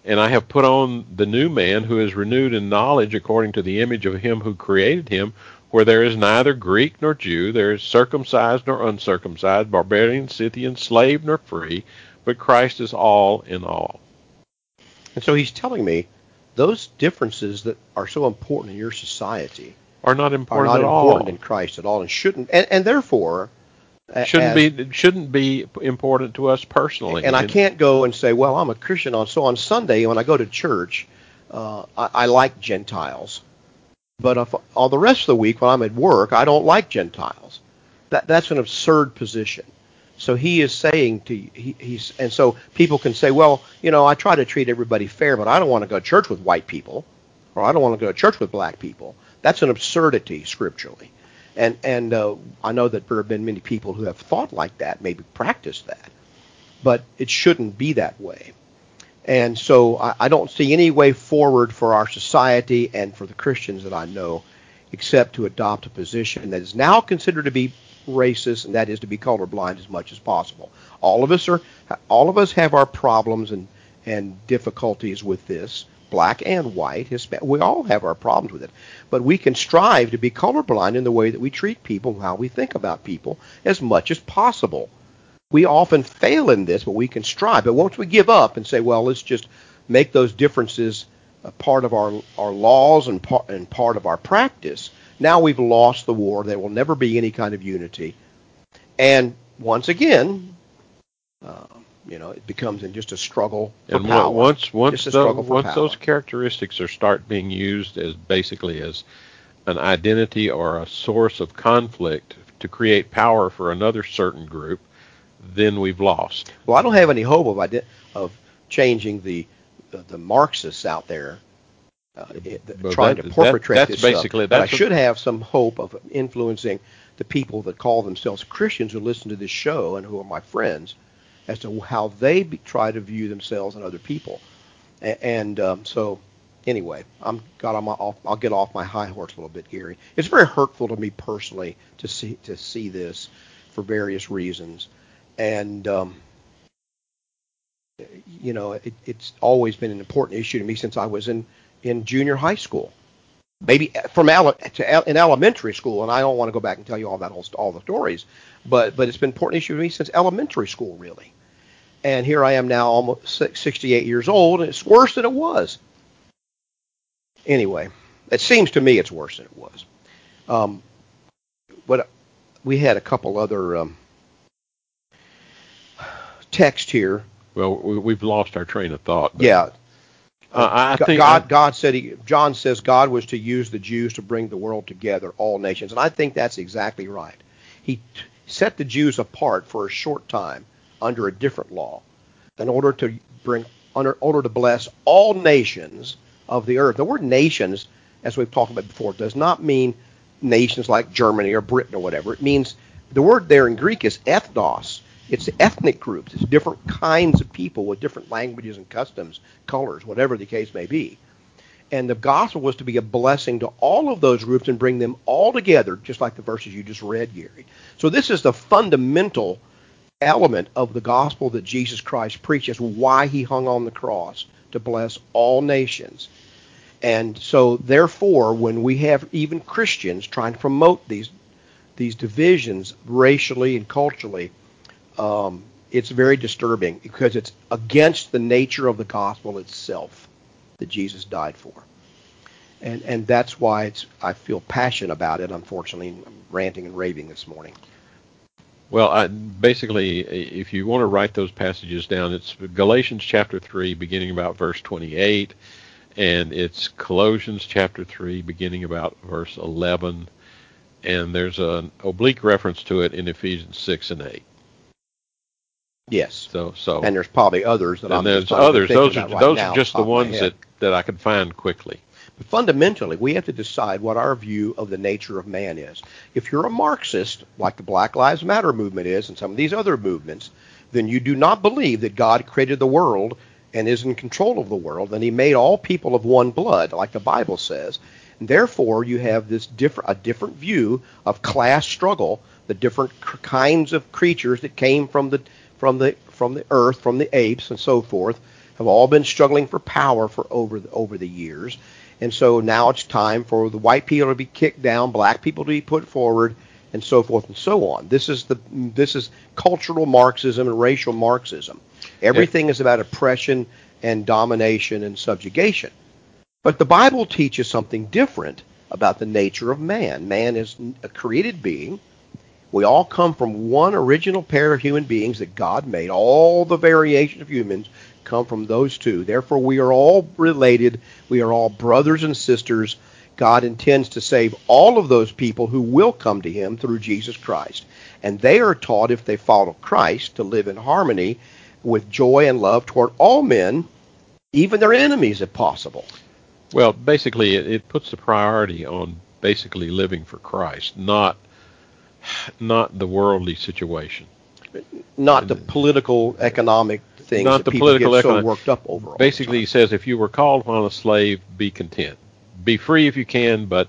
and I have put on the new man who is renewed in knowledge according to the image of him who created him, where there is neither Greek nor Jew, there is circumcised nor uncircumcised, barbarian, Scythian, slave nor free, but Christ is all in all. And so he's telling me those differences that are so important in your society Are not are important not at important all. in Christ at all, and shouldn't, and, and therefore Shouldn't as- be shouldn't be important to us personally. And I can't go and say, well, I'm a Christian on so on Sunday when I go to church, uh, I, I like Gentiles, but if, all the rest of the week when I'm at work, I don't like Gentiles. That that's an absurd position. So he is saying to he, he's and so people can say, well, you know, I try to treat everybody fair, but I don't want to go to church with white people, or I don't want to go to church with black people. That's an absurdity scripturally. And and uh, I know that there have been many people who have thought like that, maybe practiced that, but it shouldn't be that way. And so I, I don't see any way forward for our society and for the Christians that I know, except to adopt a position that is now considered to be racist, and that is to be colorblind as much as possible. All of us are, all of us have our problems and and difficulties with this, black and white. Hispa- We all have our problems with it, but we can strive to be colorblind in the way that we treat people, how we think about people, as much as possible. We often fail in this, but we can strive. But once we give up and say, well, let's just make those differences a part of our our laws and part and part of our practice, now we've lost the war. There will never be any kind of unity. And once again, uh, You know, it becomes in just a struggle for And power. on- once once Just a tho- struggle for once power. those characteristics are start being used as basically as an identity or a source of conflict to create power for another certain group, then we've lost. Well, I don't have any hope of of changing the the, the Marxists out there uh, it- trying that- to that- that's this stuff. basically- But I a- should have some hope of influencing the people that call themselves Christians who listen to this show and who are my friends as to how they be, try to view themselves and other people. A- and um, so, anyway, I'm got on my off, I'll get off my high horse a little bit, Gary. It's very hurtful to me personally to see to see this for various reasons, and um, you know, it, it's always been an important issue to me since I was in in junior high school. Maybe from ele- to in elementary school, and I don't want to go back and tell you all that whole, all the stories, but but it's been an important issue to me since elementary school, really. And here I am now, almost 68 years old, and it's worse than it was. Anyway, it seems to me it's worse than it was. Um, but we had a couple other um, text here. Well, we, we've lost our train of thought. Yeah, uh, I think God, God said he, John says God was to use the Jews to bring the world together, all nations, and I think that's exactly right. He t- set the Jews apart for a short time under a different law, in order to bring, under order to bless all nations of the earth. The word nations, as we've talked about before, does not mean nations like Germany or Britain or whatever. It means the word there in Greek is ethnos. It's ethnic groups. It's different kinds of people with different languages and customs, colors, whatever the case may be. And the gospel was to be a blessing to all of those groups and bring them all together, just like the verses you just read, Gary. So this is the fundamental element of the gospel that Jesus Christ preaches, why he hung on the cross to bless all nations. And so therefore, when we have even Christians trying to promote these these divisions racially and culturally, um, it's very disturbing because it's against the nature of the gospel itself that Jesus died for. And and that's why it's I feel passionate about it. Unfortunately, I'm ranting and raving this morning. Well, I, basically, if you want to write those passages down, it's Galatians chapter 3, beginning about verse 28, and it's Colossians chapter 3, beginning about verse 11, and there's an oblique reference to it in Ephesians 6 and 8. Yes. So, so And there's probably others that I'm and there's not even others. Those are right those are just the ones that that I could find quickly. Fundamentally, we have to decide what our view of the nature of man is. If you're a Marxist, like the Black Lives Matter movement is, and some of these other movements, then you do not believe that God created the world and is in control of the world, and He made all people of one blood, like the Bible says. And therefore, you have this different, a different view of class struggle, the different kinds of creatures that came from the from the from the earth, from the apes, and so forth, have all been struggling for power for over the, over the years. And so now it's time for the white people to be kicked down, black people to be put forward, and so forth and so on. This is the this is cultural Marxism and racial Marxism. Everything is about oppression and domination and subjugation. But the Bible teaches something different about the nature of man. Man is a created being. We all come from one original pair of human beings that God made. All the variations of humans come from those two. Therefore, we are all related. We are all brothers and sisters. God intends to save all of those people who will come to Him through Jesus Christ. And they are taught, if they follow Christ, to live in harmony with joy and love toward all men, even their enemies, if possible. Well, basically, it, it puts the priority on basically living for Christ, not not the worldly situation. Not the political, economic things Not the political, get so worked up over. Basically, he says if you were called while a slave, be content. Be free if you can, but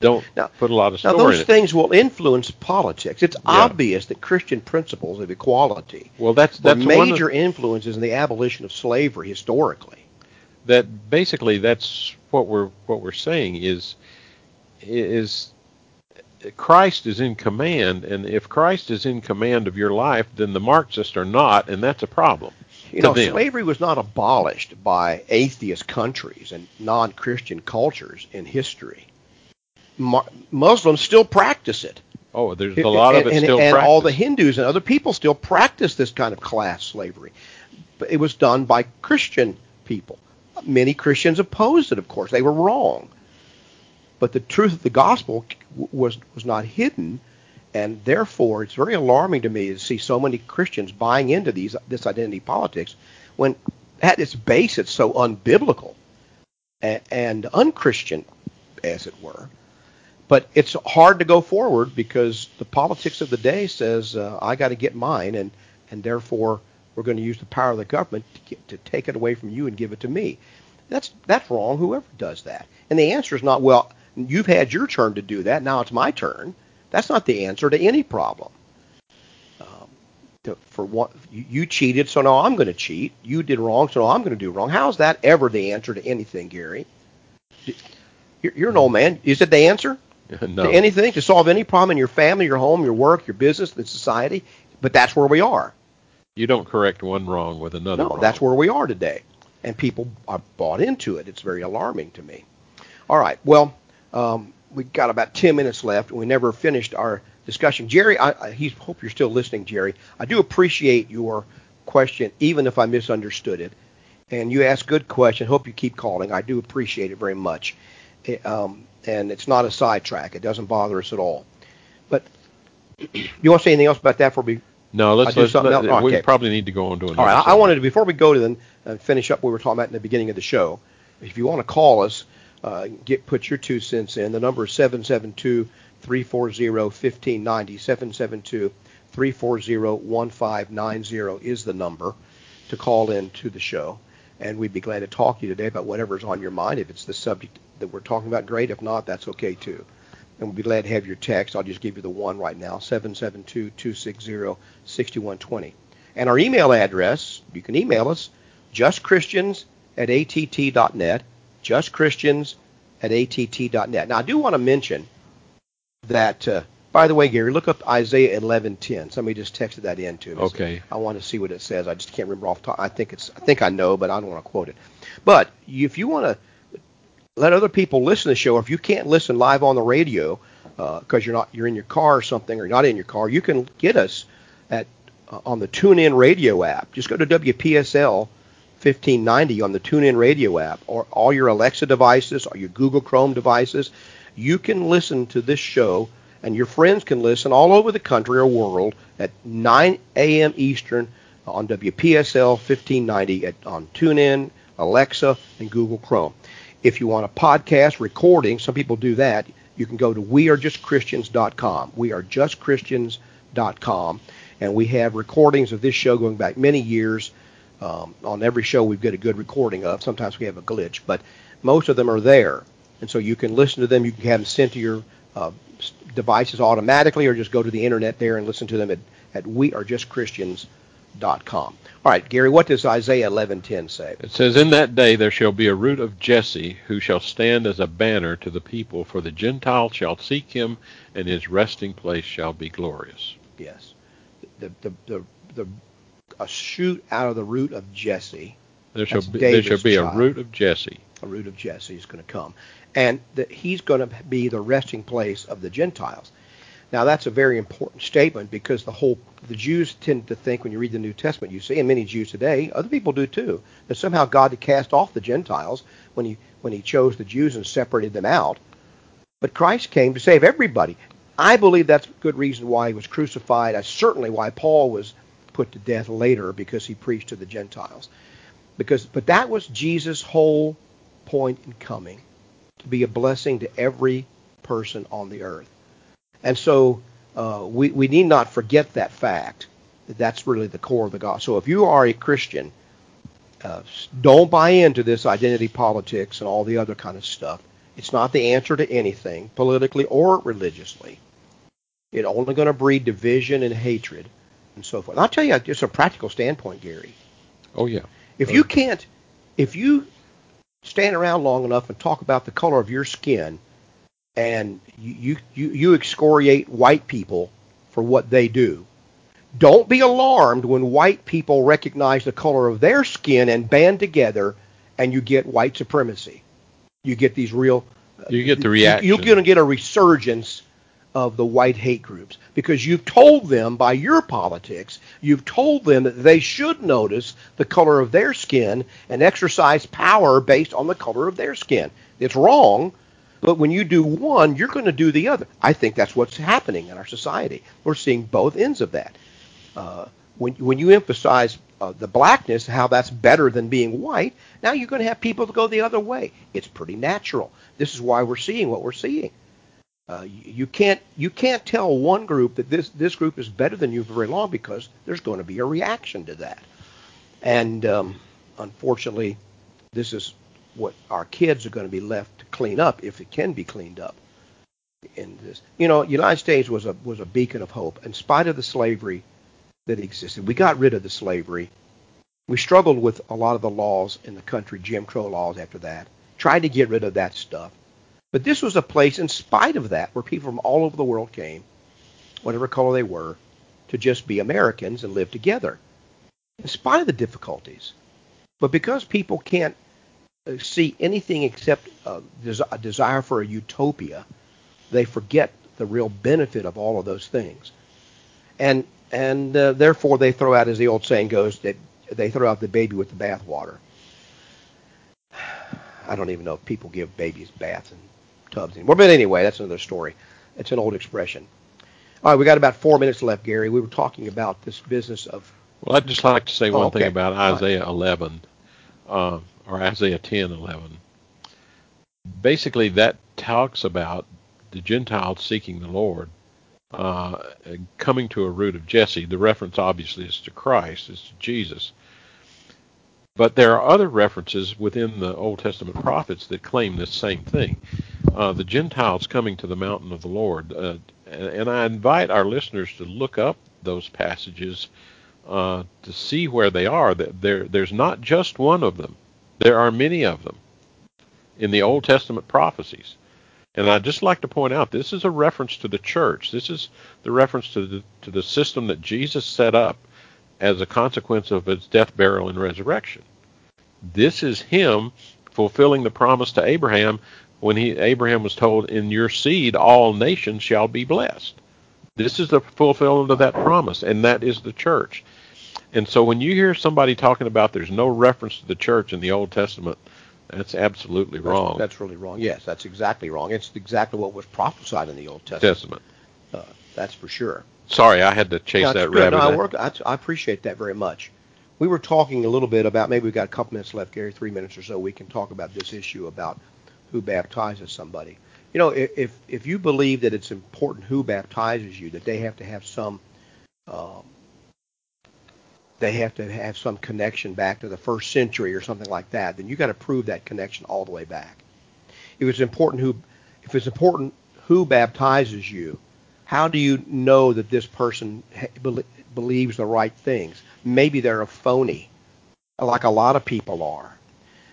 don't Now- put a lot of Now, those in it. things will influence politics. It's Yeah. obvious that Christian principles of equality Well, that's that's one of- major influences in the abolition of slavery historically. that basically that's what we're what we're saying is is Christ is in command, and if Christ is in command of your life, then the Marxists are not, and that's a problem. You know, them. slavery was not abolished by atheist countries and non-Christian cultures in history. Mu- Muslims still practice it. Oh, there's a lot of it and, still and all the. Hindus and other people still practice this kind of class slavery. But it was done by Christian people. Many Christians opposed it, of course. They were wrong. But the truth of the gospel was was not hidden, and therefore it's very alarming to me to see so many Christians buying into these this identity politics when at its base it's so unbiblical and, and unchristian, as it were. But it's hard to go forward because the politics of the day says uh, I got to get mine, and and therefore we're going to use the power of the government to, get, to take it away from you and give it to me. That's that's wrong. Whoever does that, and the answer is not well. You've had your turn to do that. Now it's my turn. That's not the answer to any problem. Um, to, for what you, you cheated, so now I'm going to cheat. You did wrong, so now I'm going to do wrong. How is that ever the answer to anything, Gary? You're, you're an old man. Is it the answer? no. to anything, to solve any problem in your family, your home, your work, your business, the society. But that's where we are. You don't correct one wrong with another No, wrong. that's where we are today. And people are bought into it. It's very alarming to me. All right. Well, um, we've got about 10 minutes left. And we never finished our discussion. Jerry, I, I hope you're still listening, Jerry. I do appreciate your question, even if I misunderstood it. And you asked good question. Hope you keep calling. I do appreciate it very much. It, um, and it's not a sidetrack. It doesn't bother us at all. But you want to say anything else about that before we No, let's, do let's something let, else? we probably need to go on to another. All right, I, I wanted to before we go to then uh, finish up what we were talking about in the beginning of the show. If you want to call us, uh, get put your two cents in. The number is 772-340-1590. 772-340-1590 is the number to call in to the show, and we'd be glad to talk to you today about whatever's on your mind. If it's the subject that we're talking about, great. If not, that's okay too. And we'd be glad to have your text. I'll just give you the one right now, 772-260-6120. And our email address, you can email us, justchristians at att.net, justchristians at att.net. Now, I do want to mention that, uh, by the way, Gary, look up Isaiah 11:10. Somebody just texted that in to me. Okay. I want to see what it says. I just can't remember off the top. I think it's. I think I know, but I don't want to quote it. But if you want to let other people listen to the show, or if you can't listen live on the radio because you're not you're in your car or something, or you're not in your car, you can get us at uh, on the TuneIn Radio app. Just go to WPSL 1590 on the TuneIn Radio app, or all your Alexa devices, or your Google Chrome devices. You can listen to this show, and your friends can listen all over the country or world at 9 a.m. Eastern on WPSL 1590 at, on TuneIn, Alexa, and Google Chrome. If you want a podcast recording, some people do that. You can go to wearejustchristians.com. Wearejustchristians.com, and we have recordings of this show going back many years. Um, on every show, we get a good recording of. Sometimes we have a glitch, but most of them are there, and so you can listen to them. You can have them sent to your uh, devices automatically, or just go to the internet there and listen to them at at wearejustchristians.com. All right, Gary, what does Isaiah 11:10 say? It says, In that day there shall be a root of Jesse, who shall stand as a banner to the people, for the Gentiles shall seek him, and his resting place shall be glorious. Yes, the the the, the a shoot out of the root of Jesse, There shall That's be, there shall be a root of Jesse. a root of Jesse is going to come, and that he's going to be the resting place of the Gentiles. Now that's a very important statement because the whole the Jews tend to think when you read the New Testament, you see, and many Jews today, other people do too, that somehow God had cast off the Gentiles when he when he chose the Jews and separated them out. But Christ came to save everybody. I believe that's a good reason why he was crucified. That's certainly why Paul was put to death later because he preached to the Gentiles. Because but that was Jesus' whole point in coming to be a blessing to every person on the earth. And so uh, we, we need not forget that fact that that's really the core of the gospel. So if you are a Christian, uh, don't buy into this identity politics and all the other kind of stuff. It's not the answer to anything, politically or religiously. It's only going to breed division and hatred and so forth. And I'll tell you just a practical standpoint, Gary. Oh, yeah. If oh, you can't, if you stand around long enough and talk about the color of your skin, and you you you excoriate white people for what they do, don't be alarmed when white people recognize the color of their skin and band together, and you get white supremacy. You get these real. You get the reaction. you're going to get a resurgence of the white hate groups because you've told them by your politics, you've told them that they should notice the color of their skin and exercise power based on the color of their skin. It's wrong, but when you do one, you're going to do the other. I think that's what's happening in our society. We're seeing both ends of that. Uh, when when you emphasize uh, the blackness, how that's better than being white, now you're going to have people go the other way. It's pretty natural. This is why we're seeing what we're seing. Uh, you, can't you can't tell one group that this this group is better than you for very long because there's going to be a reaction to that. And um, unfortunately, this is what our kids are going to be left to clean up if it can be cleaned up. In this, you know, United States was a was a beacon of hope in spite of the slavery that existed. We got rid of the slavery. We struggled with a lot of the laws in the country, Jim Crow laws after that. Tried to get rid of that stuff. But this was a place, in spite of that, where people from all over the world came, whatever color they were, to just be Americans and live together, in spite of the difficulties. But because people can't uh, see anything except a, a desire for a utopia, they forget the real benefit of all of those things. And and uh, therefore they throw out, as the old saying goes, that they throw out the baby with the bathwater. I don't even know if people give babies baths in tubs anymore. But anyway, that's another story. It's an old expression. All right, we got about four minutes left, Gary. We were talking about this business of. Well, I'd just like to say one Oh, okay. thing about Isaiah 11, uh, or Isaiah 10, 11. Basically, that talks about the Gentiles seeking the Lord, uh, coming to a root of Jesse. The reference obviously is to Christ, is to Jesus. But there are other references within the Old Testament prophets that claim this same thing. Uh, the Gentiles coming to the mountain of the Lord. Uh, and, I invite our listeners to look up those passages uh, to see where they are. There, there's not just one of them. There are many of them in the Old Testament prophecies. And I'd just like to point out this is a reference to the church. This is the reference to the, to the system that Jesus set up as a consequence of his death, burial, and resurrection. This is him fulfilling the promise to Abraham when he Abraham was told, "In your seed all nations shall be blessed." This is the fulfillment of that promise, and that is the church. And so when you hear somebody talking about there's no reference to the church in the Old Testament, that's absolutely That's, wrong. that's really wrong. Yes, that's exactly wrong. It's exactly what was prophesied in the Old Testament. Testament. Uh, that's for sure. Sorry, I had to chase No, that rabbit. No, I, work, I, I appreciate that very much. We were talking a little bit about maybe we've got a couple minutes left, Gary, three minutes or so. We can talk about this issue about who baptizes somebody. You know, if if, if you believe that it's important who baptizes you, that they have to have some, um, they have to have some connection back to the first century or something like that, then you got to prove that connection all the way back. If it's important who, if it's important who baptizes you, how do you know that this person bel- believes the right things? Maybe they're a phony, like a lot of people are.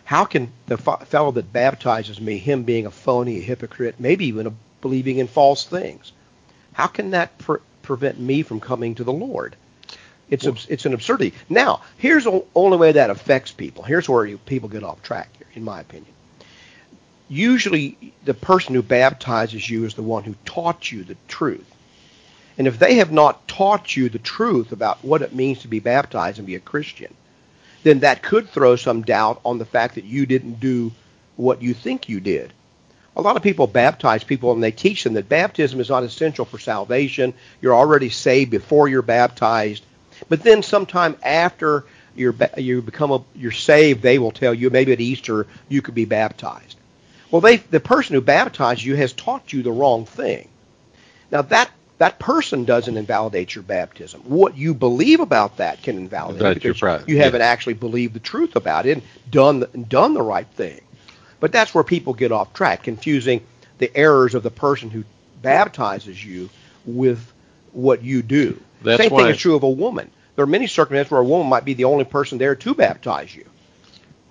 How can the f- fellow that baptizes me, him being a phony, a hypocrite, maybe even a, believing in false things, how can that pre- prevent me from coming to the Lord? It's abs- it's an absurdity. Now, here's the only way that affects people. Here's where you, people get off track, here, in my opinion. Usually, the person who baptizes you is the one who taught you the truth. And if they have not taught you the truth about what it means to be baptized and be a Christian, then that could throw some doubt on the fact that you didn't do what you think you did. A lot of people baptize people and they teach them that baptism is not essential for salvation. You're already saved before you're baptized. But then sometime after you're you become a, you're saved, they will tell you maybe at Easter you could be baptized. Well, they the person who baptized you has taught you the wrong thing. Now that that person doesn't invalidate your baptism. What you believe about that can invalidate That's because you haven't actually believed the truth about it and done the, done the right thing. But that's where people get off track, confusing the errors of the person who baptizes you with what you do. That's Same thing is true of a woman. There are many circumstances where a woman might be the only person there to baptize you.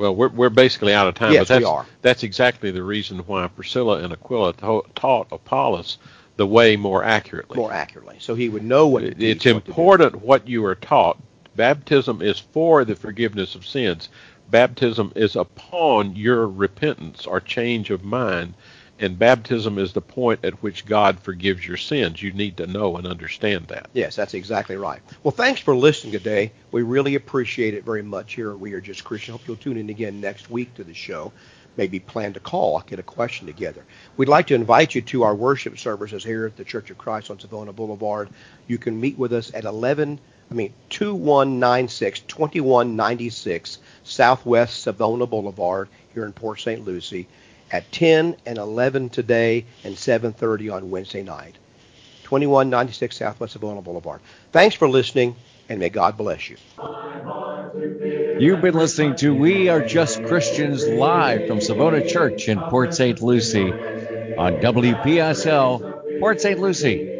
Well, we're we're basically out of time, Yes, but we that's are. that's exactly the reason why Priscilla and Aquila to- taught Apollos the way more accurately. more accurately, so he would know what It- it's what important what you are taught. Baptism is for the forgiveness of sins. Baptism is upon your repentance or change of mind and baptism is the point at which God forgives your sins. You need to know and understand that. Yes, that's exactly right. Well, thanks for listening today. We really appreciate it very much here We Are Just Christian. Hope you'll tune in again next week to the show. Maybe plan to call, get a question together. We'd like to invite you to our worship services here at the Church of Christ on Savona Boulevard. You can meet with us at 11, I mean 2196 2196 Southwest Savona Boulevard here in Port St. Lucie at 10 and 11 today and 7:30 on Wednesday night. 2196 Southwest Savona Boulevard. Thanks for listening and may God bless you. You've been listening to We Are Just Christians live from Savona Church in Port St. Lucie on WPSL, Port St. Lucie.